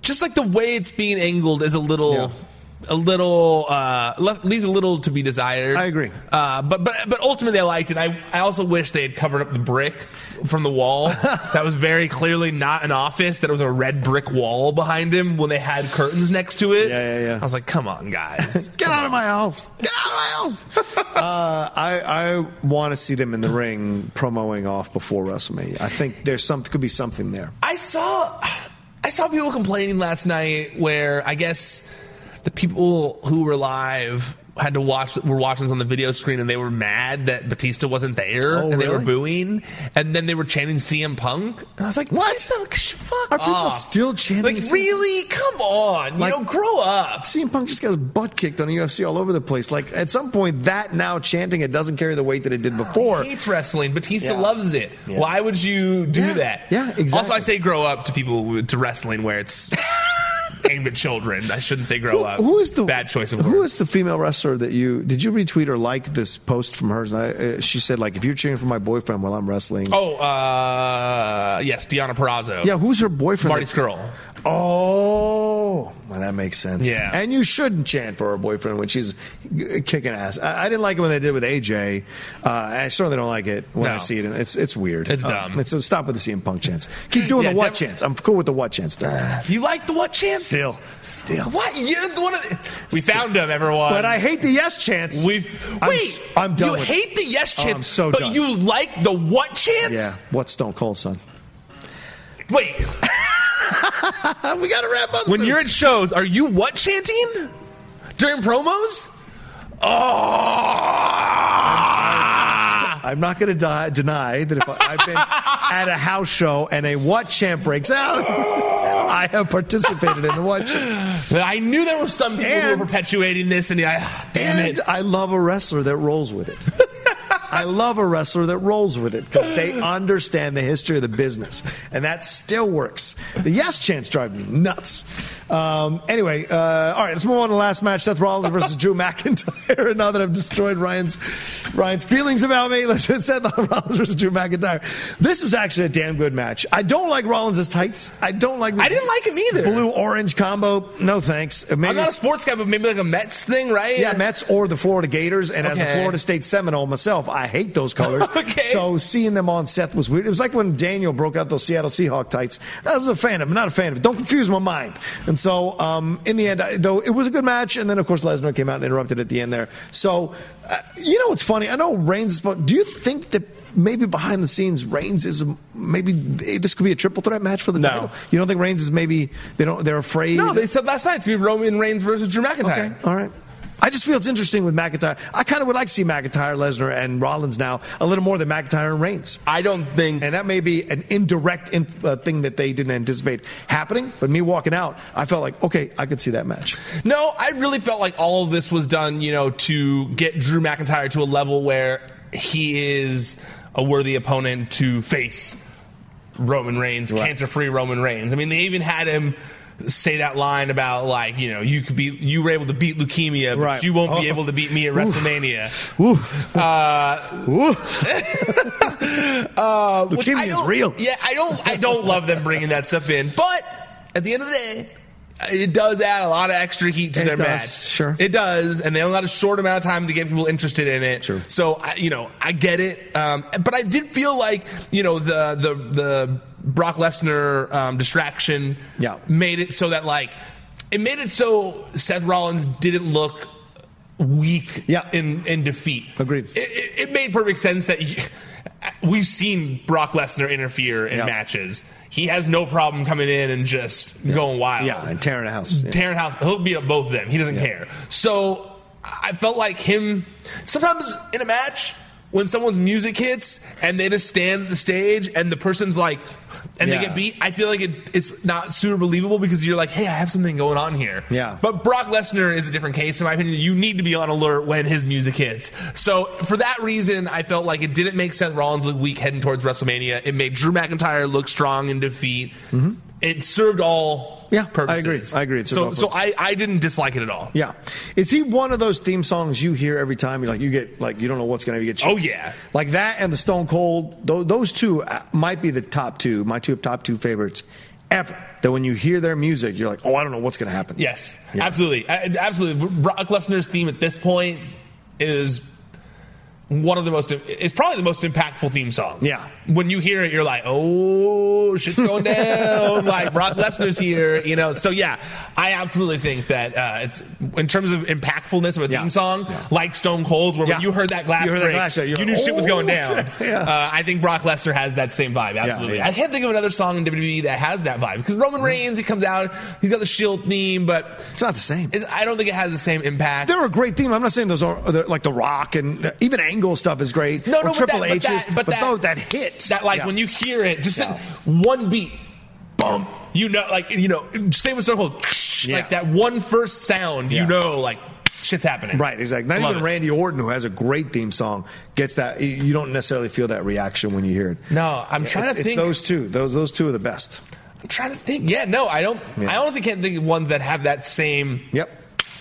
just like the way it's being angled is a little. Yeah. A little uh, left, leaves a little to be desired. I agree. uh, but but but ultimately, I liked it. I I also wish they had covered up the brick from the wall. that was very clearly not an office. That it was a red brick wall behind him when they had curtains next to it. Yeah, yeah, yeah. I was like, come on, guys, Get out of my house! Get out of my house! uh, I I want to see them in the ring promoing off before WrestleMania. I think there's some could be something there. I saw I saw people complaining last night where I guess the people who were live had to watch were watching this on the video screen and they were mad that Batista wasn't there Oh, and they were booing and then they were chanting CM Punk and I was like what the fuck Are people off. still chanting? like really come on Like- you know grow up CM Punk just got his butt kicked on UFC all over the place. Like at some point, that now chanting it doesn't carry the weight that it did before. He hates wrestling. Batista Yeah. loves it. Yeah. Why would you do Yeah. that? Yeah, exactly. Also, I say grow up to people to wrestling where it's at children. I shouldn't say grow up. who is the bad choice of Who words? is the female wrestler that you did you retweet or like this post from hers? I, uh, she said like if you're cheering for my boyfriend while I'm wrestling. Oh, uh, yes, Deonna Purrazzo. Yeah, who's her boyfriend? Marty that- Scurll. Oh, well, that makes sense. Yeah. and you shouldn't chant for her boyfriend when she's kicking ass. I, I didn't like it when they did with AJ. Uh, I certainly don't like it when I see it. It's it's weird. It's Uh, dumb. so stop with the CM Punk chants. Keep doing Yeah, the what def- chants. I'm cool with the what chants. You like the what chance? Still, still. What? You're the one of the, we found him, everyone. But I hate the yes chance. We've I'm wait. s- I'm done You with it. hate the yes Oh, chance, I'm so dumb. but done. you like the what chance? Yeah, what Stone Cold son? Wait. we got to wrap up. When soon. you're at shows, are you what chanting during promos? Oh, I'm not going to deny that if I, I've been at a house show and a what chant breaks out, I have participated in the what chant. I knew there were some people who were perpetuating this, and I, damn and it. I love a wrestler that rolls with it. I love a wrestler that rolls with it because they understand the history of the business, and that still works. The yes chance drive me nuts. Um, anyway, uh, all right, let's move on to the last match: Seth Rollins versus Drew McIntyre. And now that I've destroyed Ryan's Ryan's feelings about me, let's just Seth Rollins versus Drew McIntyre. This was actually a damn good match. I don't like Rollins' tights. I don't like. I didn't like him either. Blue orange combo. No thanks. Maybe I'm not a sports guy, but maybe like a Mets thing, right? yeah, Mets or the Florida Gators. And as a Florida State Seminole myself, I hate those colors. Okay. So seeing them on Seth was weird. It was like when Daniel broke out those Seattle Seahawk tights. I was a fan of. I'm not a fan of it. Don't confuse my mind. And so um, in the end, I, though it was a good match, and then of course Lesnar came out and interrupted at the end there. So uh, you know what's funny? I know Reigns. do you think that? Maybe behind the scenes, Reigns is maybe this could be a triple threat match for the No. title. You don't think Reigns is maybe they don't they're afraid? No, they said last night to be Roman Reigns versus Drew McIntyre. Okay, all right. I just feel it's interesting with McIntyre. I kind of would like to see McIntyre, Lesnar, and Rollins now a little more than McIntyre and Reigns. I don't think, and that may be an indirect in, uh, thing that they didn't anticipate happening. But me walking out, I felt like okay, I could see that match. No, I really felt like all of this was done, you know, to get Drew McIntyre to a level where he is a worthy opponent to face Roman Reigns, cancer-free Roman Reigns. I mean, they even had him say that line about like, you know, you could be you were able to beat leukemia, but Right. you won't be Oh. able to beat me at. WrestleMania. Oof. Uh, uh, Leukemia is real. Yeah, I don't. I don't love them bringing that stuff in, but at the end of the day, it does add a lot of extra heat to It their does, match. sure. it does, and they only got a short amount of time to get people interested in it. Sure. So I, you know, I get it, um, but I did feel like you know the the the Brock Lesnar um, distraction Yeah. made it so that like it made it so Seth Rollins didn't look weak Yeah. in in defeat. Agreed. It, it, it made perfect sense that you, we've seen Brock Lesnar interfere in Yeah. matches. He has no problem coming in and just going wild. Yeah, and tearing a house. Yeah. Tearing house. He'll beat up both of them. He doesn't Yeah. care. So I felt like him. Sometimes in a match, when someone's music hits and they just stand at the stage and the person's like, and Yeah. they get beat, I feel like it, it's not super believable because you're like, hey, I have something going on here. Yeah. But Brock Lesnar is a different case, in my opinion. You need to be on alert when his music hits. So for that reason, I felt like it didn't make Seth Rollins look weak heading towards WrestleMania. It made Drew McIntyre look strong in defeat. Mm-hmm. It served all Yeah, I agree. I agree. So, so I, I didn't dislike it at all. Yeah, is he one of those theme songs you hear every time? You like you get like you don't know what's going to get. You. Oh, yeah. like that and the Stone Cold. Those, those two uh, might be the top two. My two top two favorites ever. That when you hear their music, you're like, oh, I don't know what's going to happen. Yes, Yeah. absolutely, absolutely. Brock Lesnar's theme at this point is one of the most. It's probably the most impactful theme song. Yeah. When you hear it, you're like, "Oh, shit's going down!" like Brock Lesnar's here, you know. So yeah, I absolutely think that uh, it's in terms of impactfulness of a theme song, like Stone Cold, where Yeah. when you heard that glass You heard that glass you like, knew shit was going "Oh, down. yeah. uh, I think Brock Lesnar has that same vibe. Absolutely. yeah. I can't think of another song in WWE that has that vibe because Roman Reigns, he comes out, he's got the Shield theme, but It's not the same. I don't think it has the same impact. They're a great theme. I'm not saying those are like The Rock and uh, even Angle stuff is great. No, no, but Triple that- but H's, that- but that- no, that hit. that like Yeah. when you hear it, just Yeah. one beat, boom, you know, like you know, same with Stone Cold, Yeah. like that one first sound, you know, like shit's happening. Right, exactly. Not Love even it. Randy Orton, who has a great theme song, gets that. you- don't necessarily feel that reaction when you hear it. No, I'm trying it's, to it's think. those two. Those those two are the best. I'm trying to think. Yeah, no, I don't. Yeah. I honestly can't think of ones that have that same Yep.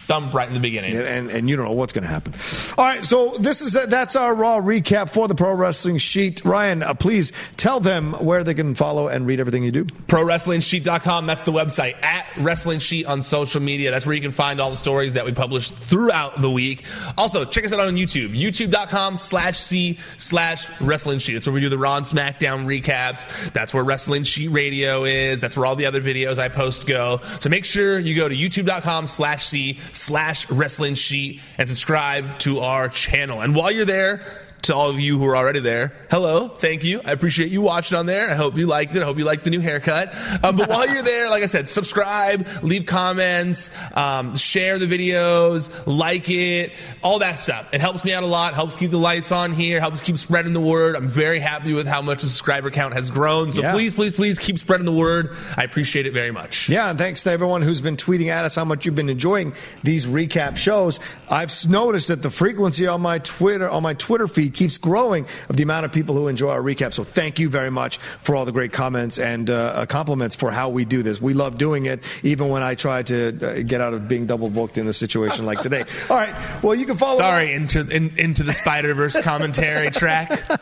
Thump right in the beginning. And, and, you don't know what's going to happen. All right, so this is that's our Raw recap for the Pro Wrestling Sheet. Ryan, uh, please tell them where they can follow and read everything you do. ProWrestlingSheet.com. That's the website. At Wrestling Sheet on social media. That's where you can find all the stories that we publish throughout the week. Also, check us out on YouTube. YouTube.com slash C slash Wrestling Sheet. That's where we do the Raw and SmackDown recaps. That's where Wrestling Sheet Radio is. That's where all the other videos I post go. So make sure you go to YouTube.com slash C slash Wrestling Sheet and subscribe to our channel. And while you're there, to all of you who are already there. Hello, thank you. I appreciate you watching on there. I hope you liked it. I hope you liked the new haircut. Um, but while you're there, like I said, subscribe, leave comments, um, share the videos, like it, all that stuff. It helps me out a lot. Helps keep the lights on here. Helps keep spreading the word. I'm very happy with how much the subscriber count has grown. So Yeah. please, please, please keep spreading the word. I appreciate it very much. Yeah, and thanks to everyone who's been tweeting at us how much you've been enjoying these recap shows. I've noticed that the frequency on my Twitter on my Twitter feed keeps growing of the amount of people who enjoy our recap. So thank you very much for all the great comments and uh, compliments for how we do this. We love doing it, even when I try to uh, get out of being double booked in a situation like today. All right, well you can follow. Sorry, into in, into the Spider Verse commentary track. All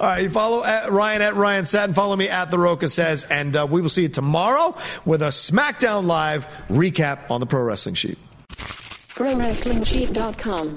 right, you follow at Ryan at Ryan Satin. Follow me at the Roca says, and uh, we will see you tomorrow with a SmackDown Live recap on the Pro Wrestling Sheet. ProWrestlingSheet.com.